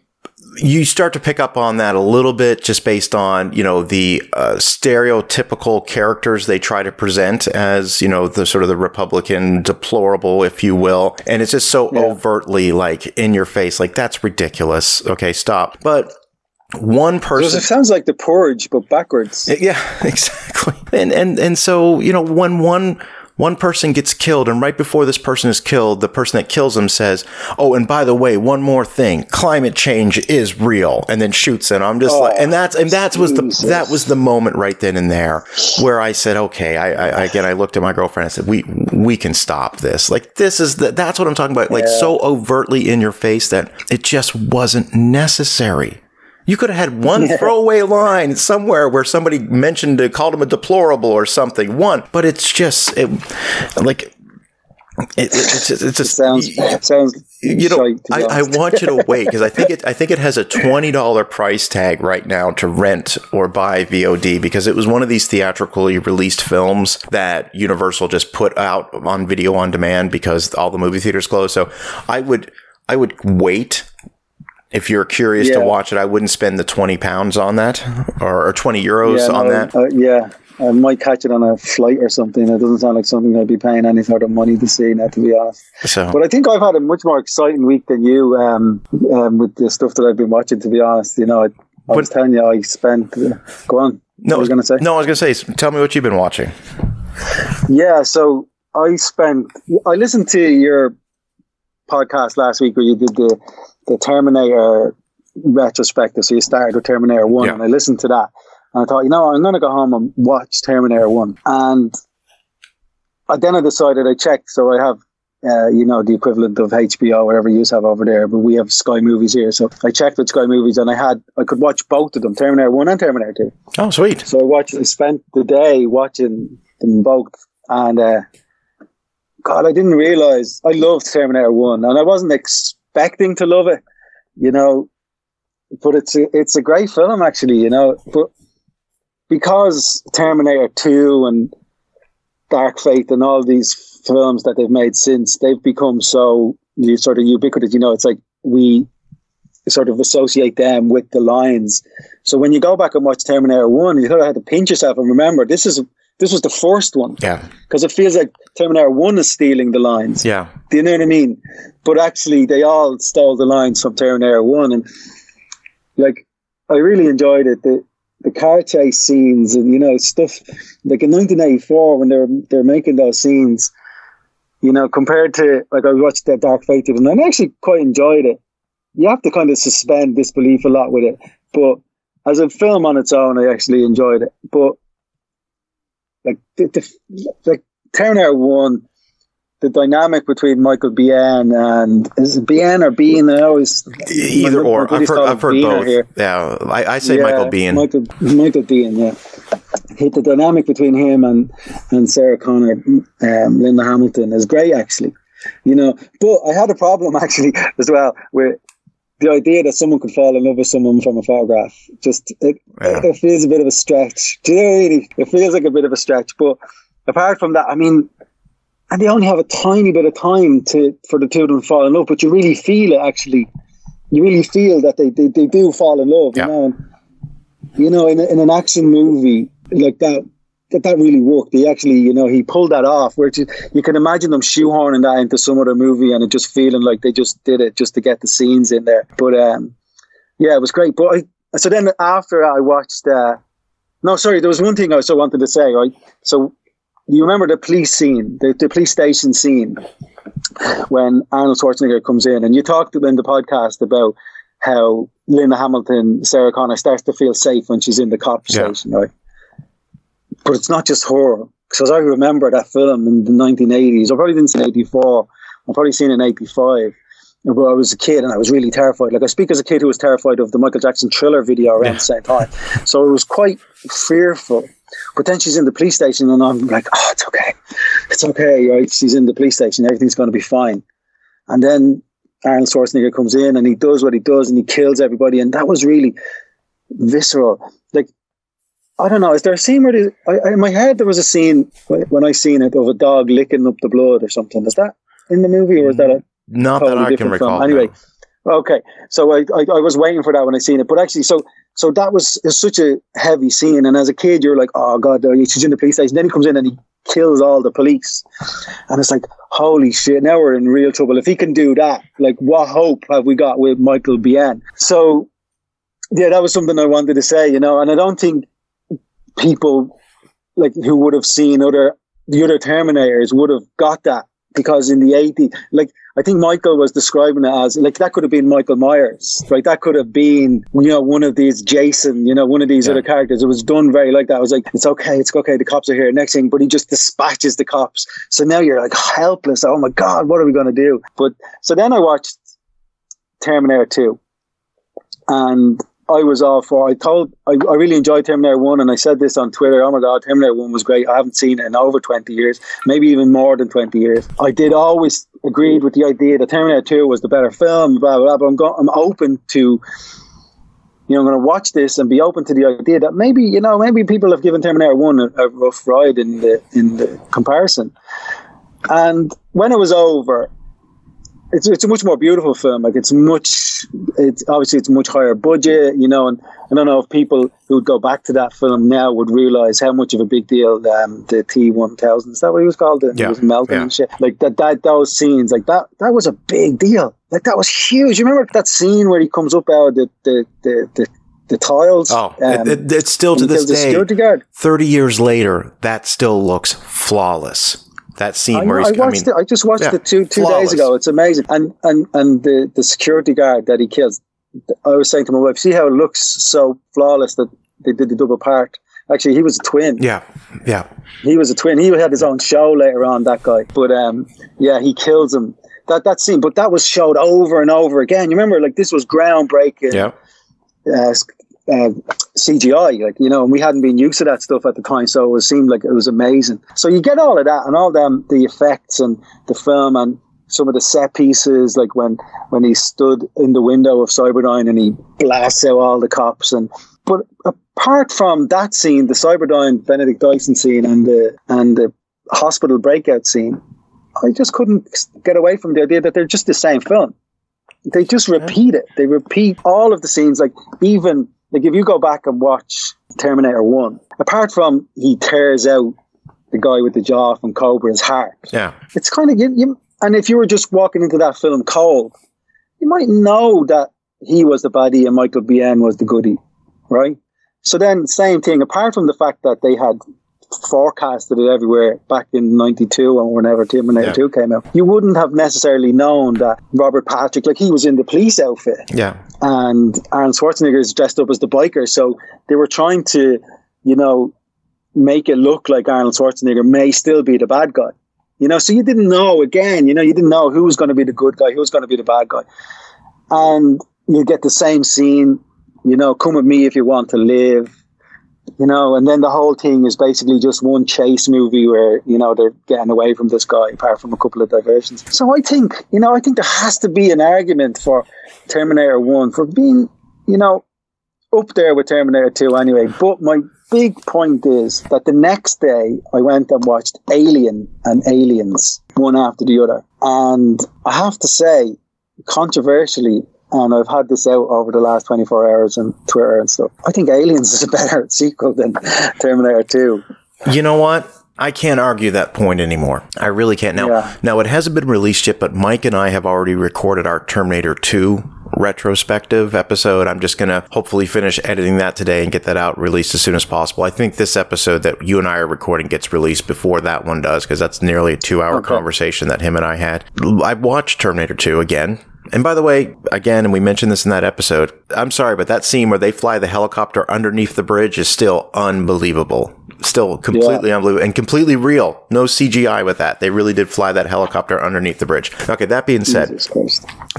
you start to pick up on that a little bit just based on you know the uh, stereotypical characters they try to present as you know the sort of the republican deplorable if you will. And it's just so yeah. overtly like in your face like that's ridiculous. Okay stop. But one person it sounds like the purge but backwards. Yeah exactly. And and and so you know when one one person gets killed, and right before this person is killed, the person that kills him says, "Oh, and by the way, one more thing: climate change is real," and then shoots him. I'm just oh, like, and oh, that's and that was the that was the moment right then and there where I said, "Okay." I, I again, I looked at my girlfriend and said, "We we can stop this. Like this is the, that's what I'm talking about. Like yeah. so overtly in your face that it just wasn't necessary." You could have had one throwaway line somewhere where somebody mentioned it, called him a deplorable or something. One, but it's just it, like it, it's, it's, it's a, it sounds it sounds you know I, I, want you to wait because I think it I think it has a twenty dollar price tag right now to rent or buy VOD because it was one of these theatrically released films that Universal just put out on video on demand because all the movie theaters closed. So I would I would wait if you're curious yeah. to watch it. I wouldn't spend the twenty pounds on that or, or twenty euros yeah, on no, that. Uh, yeah, I might catch it on a flight or something. It doesn't sound like something I'd be paying any sort of money to see now, to be honest. So, but I think I've had a much more exciting week than you um, um, with the stuff that I've been watching. To be honest, you know, I, I was telling you, I spent. Uh, go on. No, I was going to say. No, I was going to say. Tell me what you've been watching. Yeah, so I spent. I listened to your podcast last week where you did the the Terminator retrospective. So you started with Terminator One, yeah. and I listened to that and I thought, you know, I'm going to go home and watch Terminator 1. And I, then I decided I checked. So I have, uh, you know, the equivalent of HBO, whatever you have over there, but we have Sky Movies here. So I checked with Sky Movies and I had, I could watch both of them, Terminator 1 and Terminator 2. Oh, sweet. So I watched, I spent the day watching them both. And, uh, God, I didn't realize I loved Terminator 1 and I wasn't expecting to love it, you know, but it's a, it's a great film actually, you know, but because Terminator 2 and Dark Fate and all these films that they've made since, they've become so sort of ubiquitous. You know, it's like we sort of associate them with the lines. So when you go back and watch Terminator 1, you sort of have to pinch yourself and remember this is this was the first one. Yeah. Because it feels like Terminator 1 is stealing the lines. Yeah. Do you know what I mean? But actually, they all stole the lines from Terminator 1. And, like, I really enjoyed it. The, the car chase scenes and you know stuff like in 1984 when they're they're making those scenes you know compared to like I watched that Dark Fate and I actually quite enjoyed it you have to kind of suspend disbelief a lot with it but as a film on its own I actually enjoyed it but like the, the like Terminator 1 the dynamic between Michael Biehn and is it Biehn or Bean? I always either or. I've heard, I've heard both. Here. Yeah, I, I say yeah, Michael Biehn. Michael Michael Biehn. Yeah, the dynamic between him and and Sarah Connor, um, Linda Hamilton is great actually. You know, but I had a problem actually as well with the idea that someone could fall in love with someone from a photograph. Just it, yeah. it feels a bit of a stretch. Do you know really? It feels like a bit of a stretch, but apart from that, I mean, and they only have a tiny bit of time to for the two of them to fall in love, but you really feel it actually. You really feel that they, they, they do fall in love, yeah. you know. And, you know, in, in an action movie like that, that that really worked. He actually, you know, he pulled that off. Where you, you can imagine them shoehorning that into some other movie, and it just feeling like they just did it just to get the scenes in there. But um, yeah, it was great. But I, so then after I watched, uh, no, sorry, there was one thing I also wanted to say. Right, so you remember the police scene, the, the police station scene when Arnold Schwarzenegger comes in, and you talked in the podcast about how Linda Hamilton, Sarah Connor, starts to feel safe when she's in the cop yeah. station, right? But it's not just horror. Because I remember that film in the 1980s. I probably didn't see 84. I probably seen it in 85. But I was a kid and I was really terrified. Like I speak as a kid who was terrified of the Michael Jackson thriller video around yeah. the same time. So it was quite fearful. But then she's in the police station, and I'm like, oh, it's okay. It's okay, right? She's in the police station. Everything's going to be fine. And then Arnold Schwarzenegger comes in and he does what he does and he kills everybody. And that was really visceral. Like, I don't know. Is there a scene where they, I, in my head there was a scene when I seen it of a dog licking up the blood or something? Is that in the movie or is that a mm, not totally that I can recall? Film? Anyway, no. okay. So I, I, I was waiting for that when I seen it, but actually, so so that was, was such a heavy scene. And as a kid, you're like, oh God, she's in the police station. Then he comes in and he kills all the police. And it's like, holy shit, now we're in real trouble. If he can do that, like what hope have we got with Michael Biehn? So yeah, that was something I wanted to say, you know, and I don't think people like who would have seen other the other Terminators would have got that because in the 80s, like I think Michael was describing it as like that could have been Michael Myers, right? That could have been, you know, one of these Jason, you know, one of these yeah. other characters. It was done very like that. I was like, it's okay, it's okay, the cops are here. Next thing, but he just dispatches the cops. So now you're like helpless. Oh my God, what are we going to do? But so then I watched Terminator 2 and I was all for. I told I, I really enjoyed Terminator One, and I said this on Twitter. Oh my god, Terminator One was great. I haven't seen it in over twenty years, maybe even more than twenty years. I did always agreed with the idea that Terminator Two was the better film. Blah blah. blah but I'm go- I'm open to, you know, I'm going to watch this and be open to the idea that maybe you know maybe people have given Terminator One a, a rough ride in the in the comparison. And when it was over, it's it's a much more beautiful film. Like it's much, it's obviously it's much higher budget, you know. And I don't know if people who would go back to that film now would realize how much of a big deal um, the T one thousand is that what he was called? It yeah. was melting yeah. and shit. Like that, that those scenes, like that, that was a big deal. Like that was huge. You remember that scene where he comes up out of the the the, the the tiles. Oh, um, it, it, it's still to this day. Thirty years later, that still looks flawless that scene I, where I watched I mean, it. I just watched yeah, it two two flawless. days ago. It's amazing. And and and the the security guard that he kills. I was saying to my wife, see how it looks so flawless that they did the double part. Actually, he was a twin. Yeah, yeah. He was a twin. He had his own show later on. That guy, but um, yeah, he kills him. That that scene, but that was showed over and over again. You remember, like this was groundbreaking. Yeah. Uh, uh, CGI, like you know, and we hadn't been used to that stuff at the time, so it seemed like it was amazing. So you get all of that and all them the effects and the film and some of the set pieces, like when when he stood in the window of Cyberdyne and he blasts out all the cops and. But apart from that scene, the Cyberdyne Benedict Dyson scene and the and the hospital breakout scene, I just couldn't get away from the idea that they're just the same film. They just repeat it. They repeat all of the scenes, like even like if you go back and watch Terminator One, apart from he tears out the guy with the jaw from Cobra's heart, yeah, it's kind of you, you, and if you were just walking into that film cold, you might know that he was the baddie and Michael Biehn was the goodie, right? So then, same thing. Apart from the fact that they had forecasted it everywhere back in 92 or whenever Terminator yeah. 2 came out, you wouldn't have necessarily known that Robert Patrick, like he was in the police outfit. Yeah. And Arnold Schwarzenegger is dressed up as the biker. So they were trying to, you know, make it look like Arnold Schwarzenegger may still be the bad guy. You know, so you didn't know again, you know, you didn't know who was going to be the good guy, who was going to be the bad guy. And you get the same scene, you know, come with me if you want to live you know, and then the whole thing is basically just one chase movie where, you know, they're getting away from this guy apart from a couple of diversions. So I think, you know, I think there has to be an argument for Terminator 1 for being, you know, up there with Terminator 2 anyway. But my big point is that the next day I went and watched Alien and Aliens one after the other. And I have to say, controversially, and I've had this out over the last 24 hours on Twitter and stuff. I think Aliens is a better sequel than Terminator 2. You know what? I can't argue that point anymore. I really can't. Now, yeah. now it hasn't been released yet, but Mike and I have already recorded our Terminator 2 retrospective episode. I'm just going to hopefully finish editing that today and get that out released as soon as possible. I think this episode that you and I are recording gets released before that one does because that's nearly a two hour okay. conversation that him and I had. I watched Terminator 2 again and by the way, again, and we mentioned this in that episode, I'm sorry, but that scene where they fly the helicopter underneath the bridge is still unbelievable. Still completely yeah. unbelievable and completely real. No CGI with that. They really did fly that helicopter underneath the bridge. Okay, that being said,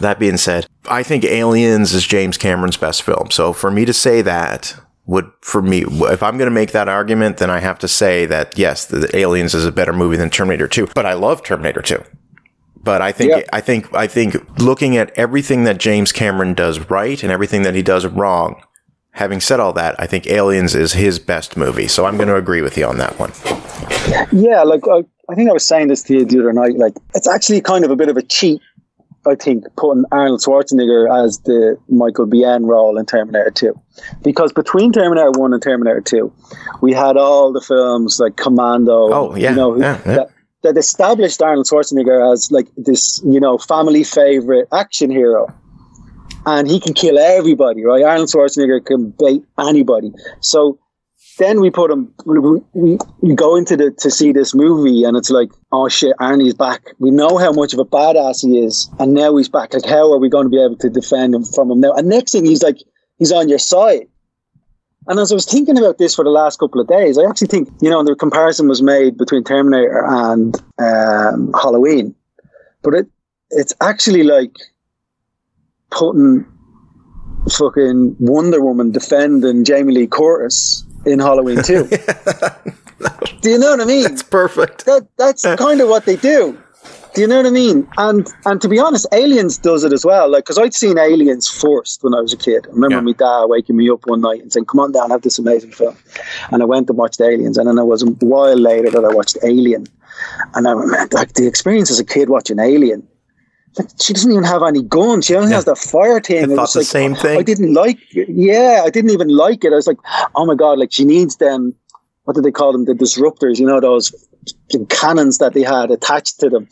that being said, I think Aliens is James Cameron's best film. So for me to say that would, for me, if I'm going to make that argument, then I have to say that yes, the Aliens is a better movie than Terminator 2. But I love Terminator 2. But I think, I think, I think looking at everything that James Cameron does right and everything that he does wrong, having said all that, I think Aliens is his best movie. So I'm going to agree with you on that one. Yeah, like I, I think I was saying this to you the other night. Like it's actually kind of a bit of a cheat. I think putting Arnold Schwarzenegger as the Michael Biehn role in Terminator 2. Because between Terminator 1 and Terminator 2, we had all the films like Commando. Oh, yeah. You know, yeah, yeah. That, that established Arnold Schwarzenegger as like this, you know, family favorite action hero. And he can kill everybody, right? Arnold Schwarzenegger can bait anybody. So then we put him, we, we, go into the, to see this movie and it's like, oh shit, Arnie's back. We know how much of a badass he is. And now he's back. Like, how are we going to be able to defend him from him now? And next thing he's like, he's on your side. And as I was thinking about this for the last couple of days, I actually think, you know, the comparison was made between Terminator and um, Halloween. But it it's actually like putting fucking Wonder Woman defending Jamie Lee Curtis in Halloween 2. do you know what I mean? That's perfect. That, that's kind of what they do. Do you know what I mean? And and to be honest, Aliens does it as well. Like, because I'd seen Aliens first when I was a kid. I remember yeah. my dad waking me up one night and saying, "Come on down, have this amazing film." And I went and watched Aliens, and then it was a while later that I watched Alien. And I remember, like, the experience as a kid watching Alien. Like, she doesn't even have any guns. She only yeah. has the fire thing. I it was the like, same thing. I didn't like. It. Yeah, I didn't even like it. I was like, oh my god, like she needs them. What do they call them? The disruptors. You know those cannons that they had attached to them.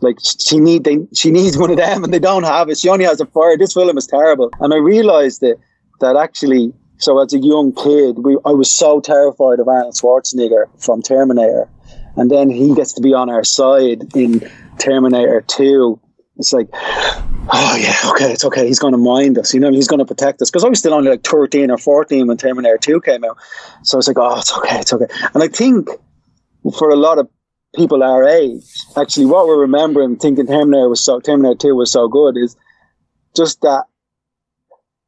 Like she need they she needs one of them and they don't have it. She only has a fire. This film is terrible. And I realized that that actually so as a young kid, we I was so terrified of Arnold Schwarzenegger from Terminator. And then he gets to be on our side in Terminator 2. It's like, oh yeah, okay, it's okay. He's going to mind us, you know. He's going to protect us because I was still only like thirteen or fourteen when Terminator Two came out. So I was like, oh, it's okay, it's okay. And I think for a lot of people our age, actually, what we're remembering, thinking Terminator was so Terminator Two was so good, is just that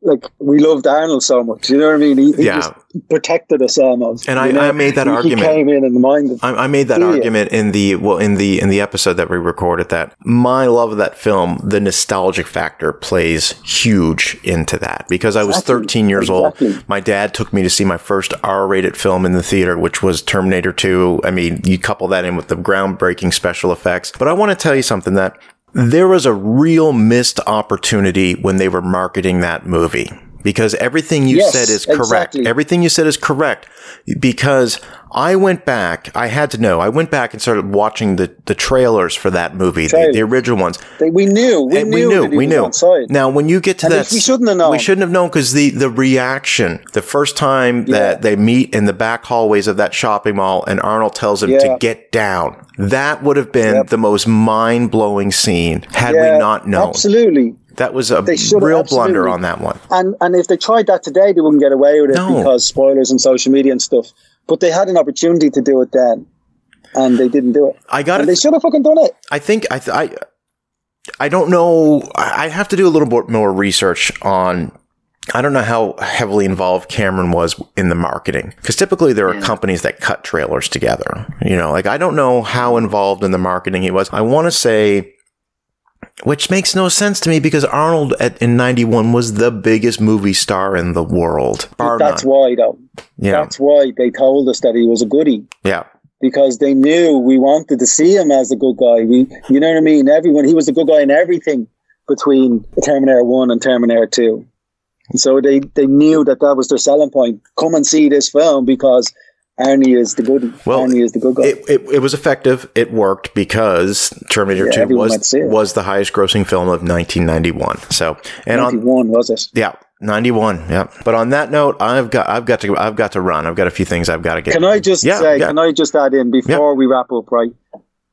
like we loved Arnold so much. You know what I mean? He, he yeah. protected us almost. And I, I, made that he, argument. He came in and minded. I, I made that argument in the well in the in the episode that we recorded. That my love of that film, the nostalgic factor plays huge into that because I was exactly. 13 years exactly. old. My dad took me to see my first R-rated film in the theater, which was Terminator 2. I mean, you couple that in with the groundbreaking special effects. But I want to tell you something that there was a real missed opportunity when they were marketing that movie because everything you yes, said is correct. Exactly. Everything you said is correct because I went back. I had to know. I went back and started watching the, the trailers for that movie, the, the, original ones. They, we knew. We and knew. We knew. We knew. Now, when you get to and that, we shouldn't have known. We shouldn't have known because the the reaction, the first time yeah. that they meet in the back hallways of that shopping mall, and Arnold tells him yeah. to get down. That would have been yep. the most mind blowing scene had yeah, we not known. Absolutely. That was a real blunder on that one. And and if they tried that today, they wouldn't get away with it no. because spoilers and social media and stuff. But they had an opportunity to do it then, and they didn't do it. I got it. They should have fucking done it. I think I th- I I don't know. I have to do a little bit more research on. I don't know how heavily involved Cameron was in the marketing because typically there are yeah. companies that cut trailers together. You know, like I don't know how involved in the marketing he was. I want to say which makes no sense to me because Arnold at, in 91 was the biggest movie star in the world. That's none. why, though. Yeah. That's why they told us that he was a goodie. Yeah. Because they knew we wanted to see him as a good guy. We, you know what I mean? Everyone, he was a good guy in everything between Terminator 1 and Terminator 2. And so they, they knew that that was their selling point. Come and see this film because Arnie is the good. Well, Arnie is the good guy. It, it, it was effective. It worked because Terminator yeah, Two was was the highest grossing film of 1991. So and 91 on, was it? Yeah. 91 yeah but on that note i've got i've got to i've got to run i've got a few things i've got to get can i just yeah, say yeah. can i just add in before we wrap up right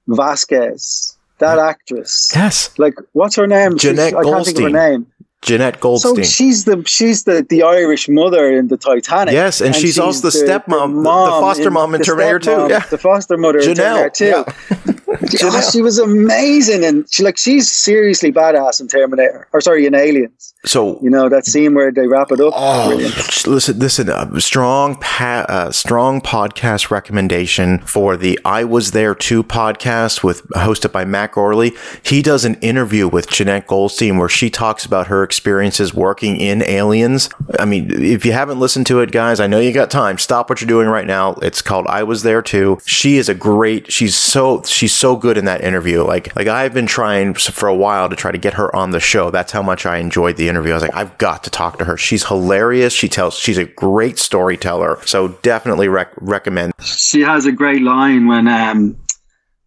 vasquez that actress yes like what's her name Jenette She's, i can't think of her name Jenette Goldstein. So she's the she's the, the Irish mother in the Titanic. Yes, and, and she's, she's, also the, the stepmom, the, the, foster mom in, in Terminator Two. Yeah, the foster mother Janelle. in Terminator Two. Yeah. oh, she was amazing, and she like she's seriously badass in Terminator, or sorry, in Aliens. So you know that scene where they wrap it up. Oh, brilliant. listen, listen, uh, strong, pa- uh, strong podcast recommendation for the "I Was There Too" podcast with hosted by Matt Gourley. He does an interview with Jenette Goldstein where she talks about her experiences working in Aliens. I mean, if you haven't listened to it, guys, I know you got time. Stop what you're doing right now. It's called "I Was There Too." She is a great. She's so she's so good in that interview. Like, like I've been trying for a while to try to get her on the show. That's how much I enjoyed the interview. I was like, I've got to talk to her. She's hilarious. She tells, she's a great storyteller. So definitely rec- recommend. She has a great line when, um,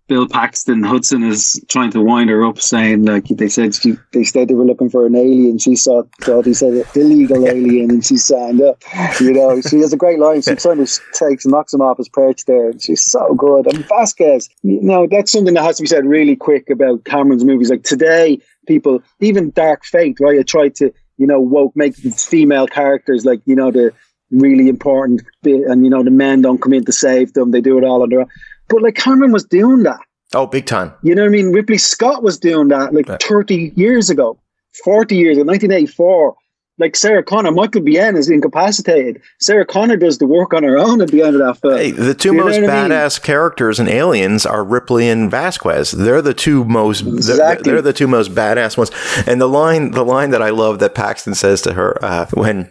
Bill Paxton Hudson is trying to wind her up, saying like they said she, they said they were looking for an alien. She saw thought he said illegal alien, and she signed up. You know, she has a great line. She kind of takes knocks him off his perch there. She's so good. And Vasquez, you know, that's something that has to be said really quick about Cameron's movies. Like today, people even Dark Fate, right? I tried to you know woke make female characters like you know the really important bit, and you know the men don't come in to save them. They do it all on their own but like Cameron was doing that. Oh, big time. You know what I mean? Ridley Scott was doing that like yeah. 30 years ago, 40 years ago, 1984. like Sarah Connor, Michael Biehn is incapacitated. Sarah Connor does the work on her own at the end of that film. Hey, the two most badass I mean? characters in Aliens are Ripley and Vasquez. They're the two most exactly. they're, they're, the two most badass ones. And the line the line that I love that Paxton says to her uh, when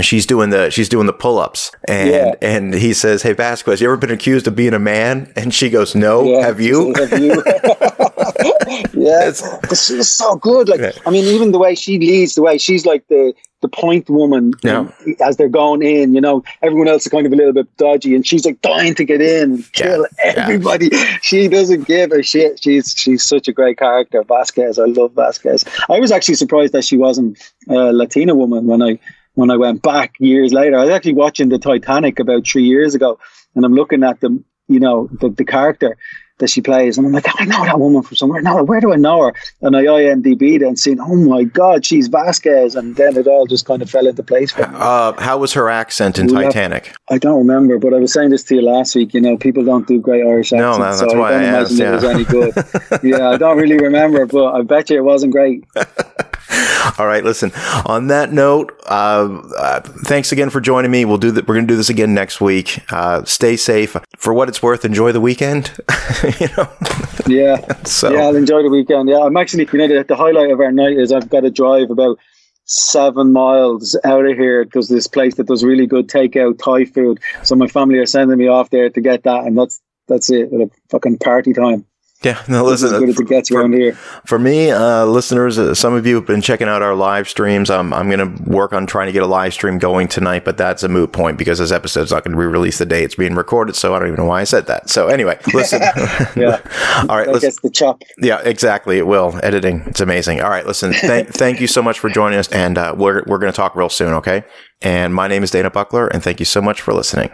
she's doing the she's doing the pull-ups. And yeah. and he says hey vasquez you ever been accused of being a man? And she goes no yeah. have you, have you? yeah. She's so good. Like i mean even the way she leads the way she's like the the point woman yeah. as they're going in you know everyone else is kind of a little bit dodgy and she's like dying to get in and kill everybody. She doesn't give a shit. She's she's such a great character vasquez. I love vasquez. I was actually surprised that she wasn't a latina woman when i when I went back years later. I was actually watching the Titanic about three years ago, and I'm looking at the you know the, the character that she plays, and I'm like, oh, I know that woman from somewhere. Now, where do I know her? And I IMDb'd and seen, oh my god, she's Vasquez, and then it all just kind of fell into place for me. Uh, how was her accent in we Titanic? Have, I don't remember, but I was saying this to you last week. You know, people don't do great Irish accents, no, that's so why I don't I imagine asked, yeah. it was any good. yeah, I don't really remember, but I bet you it wasn't great. All right, listen. On that note, uh, uh, thanks again for joining me. We'll do that. We're going to do this again next week. Uh, stay safe. For what it's worth, enjoy the weekend. you know. Yeah. so yeah, I'll enjoy the weekend. Yeah, I'm actually. You know, the, highlight of our night is I've got to drive about seven miles out of here because this place that does really good takeout Thai food. So my family are sending me off there to get that, and that's that's it. A fucking party time. Yeah, no, listen. As good as it gets for, around here. For me, uh, listeners, uh, some of you have been checking out our live streams. I'm, I'm going to work on trying to get a live stream going tonight, but that's a moot point because this episode's not going to be released the day it's being recorded. So I don't even know why I said that. So anyway, listen. yeah. All right. That gets the chop. Yeah, exactly. It will. Editing. It's amazing. All right. Listen. Thank, thank you so much for joining us, and uh, we're we're going to talk real soon. Okay. And my name is Dana Buckler, and thank you so much for listening.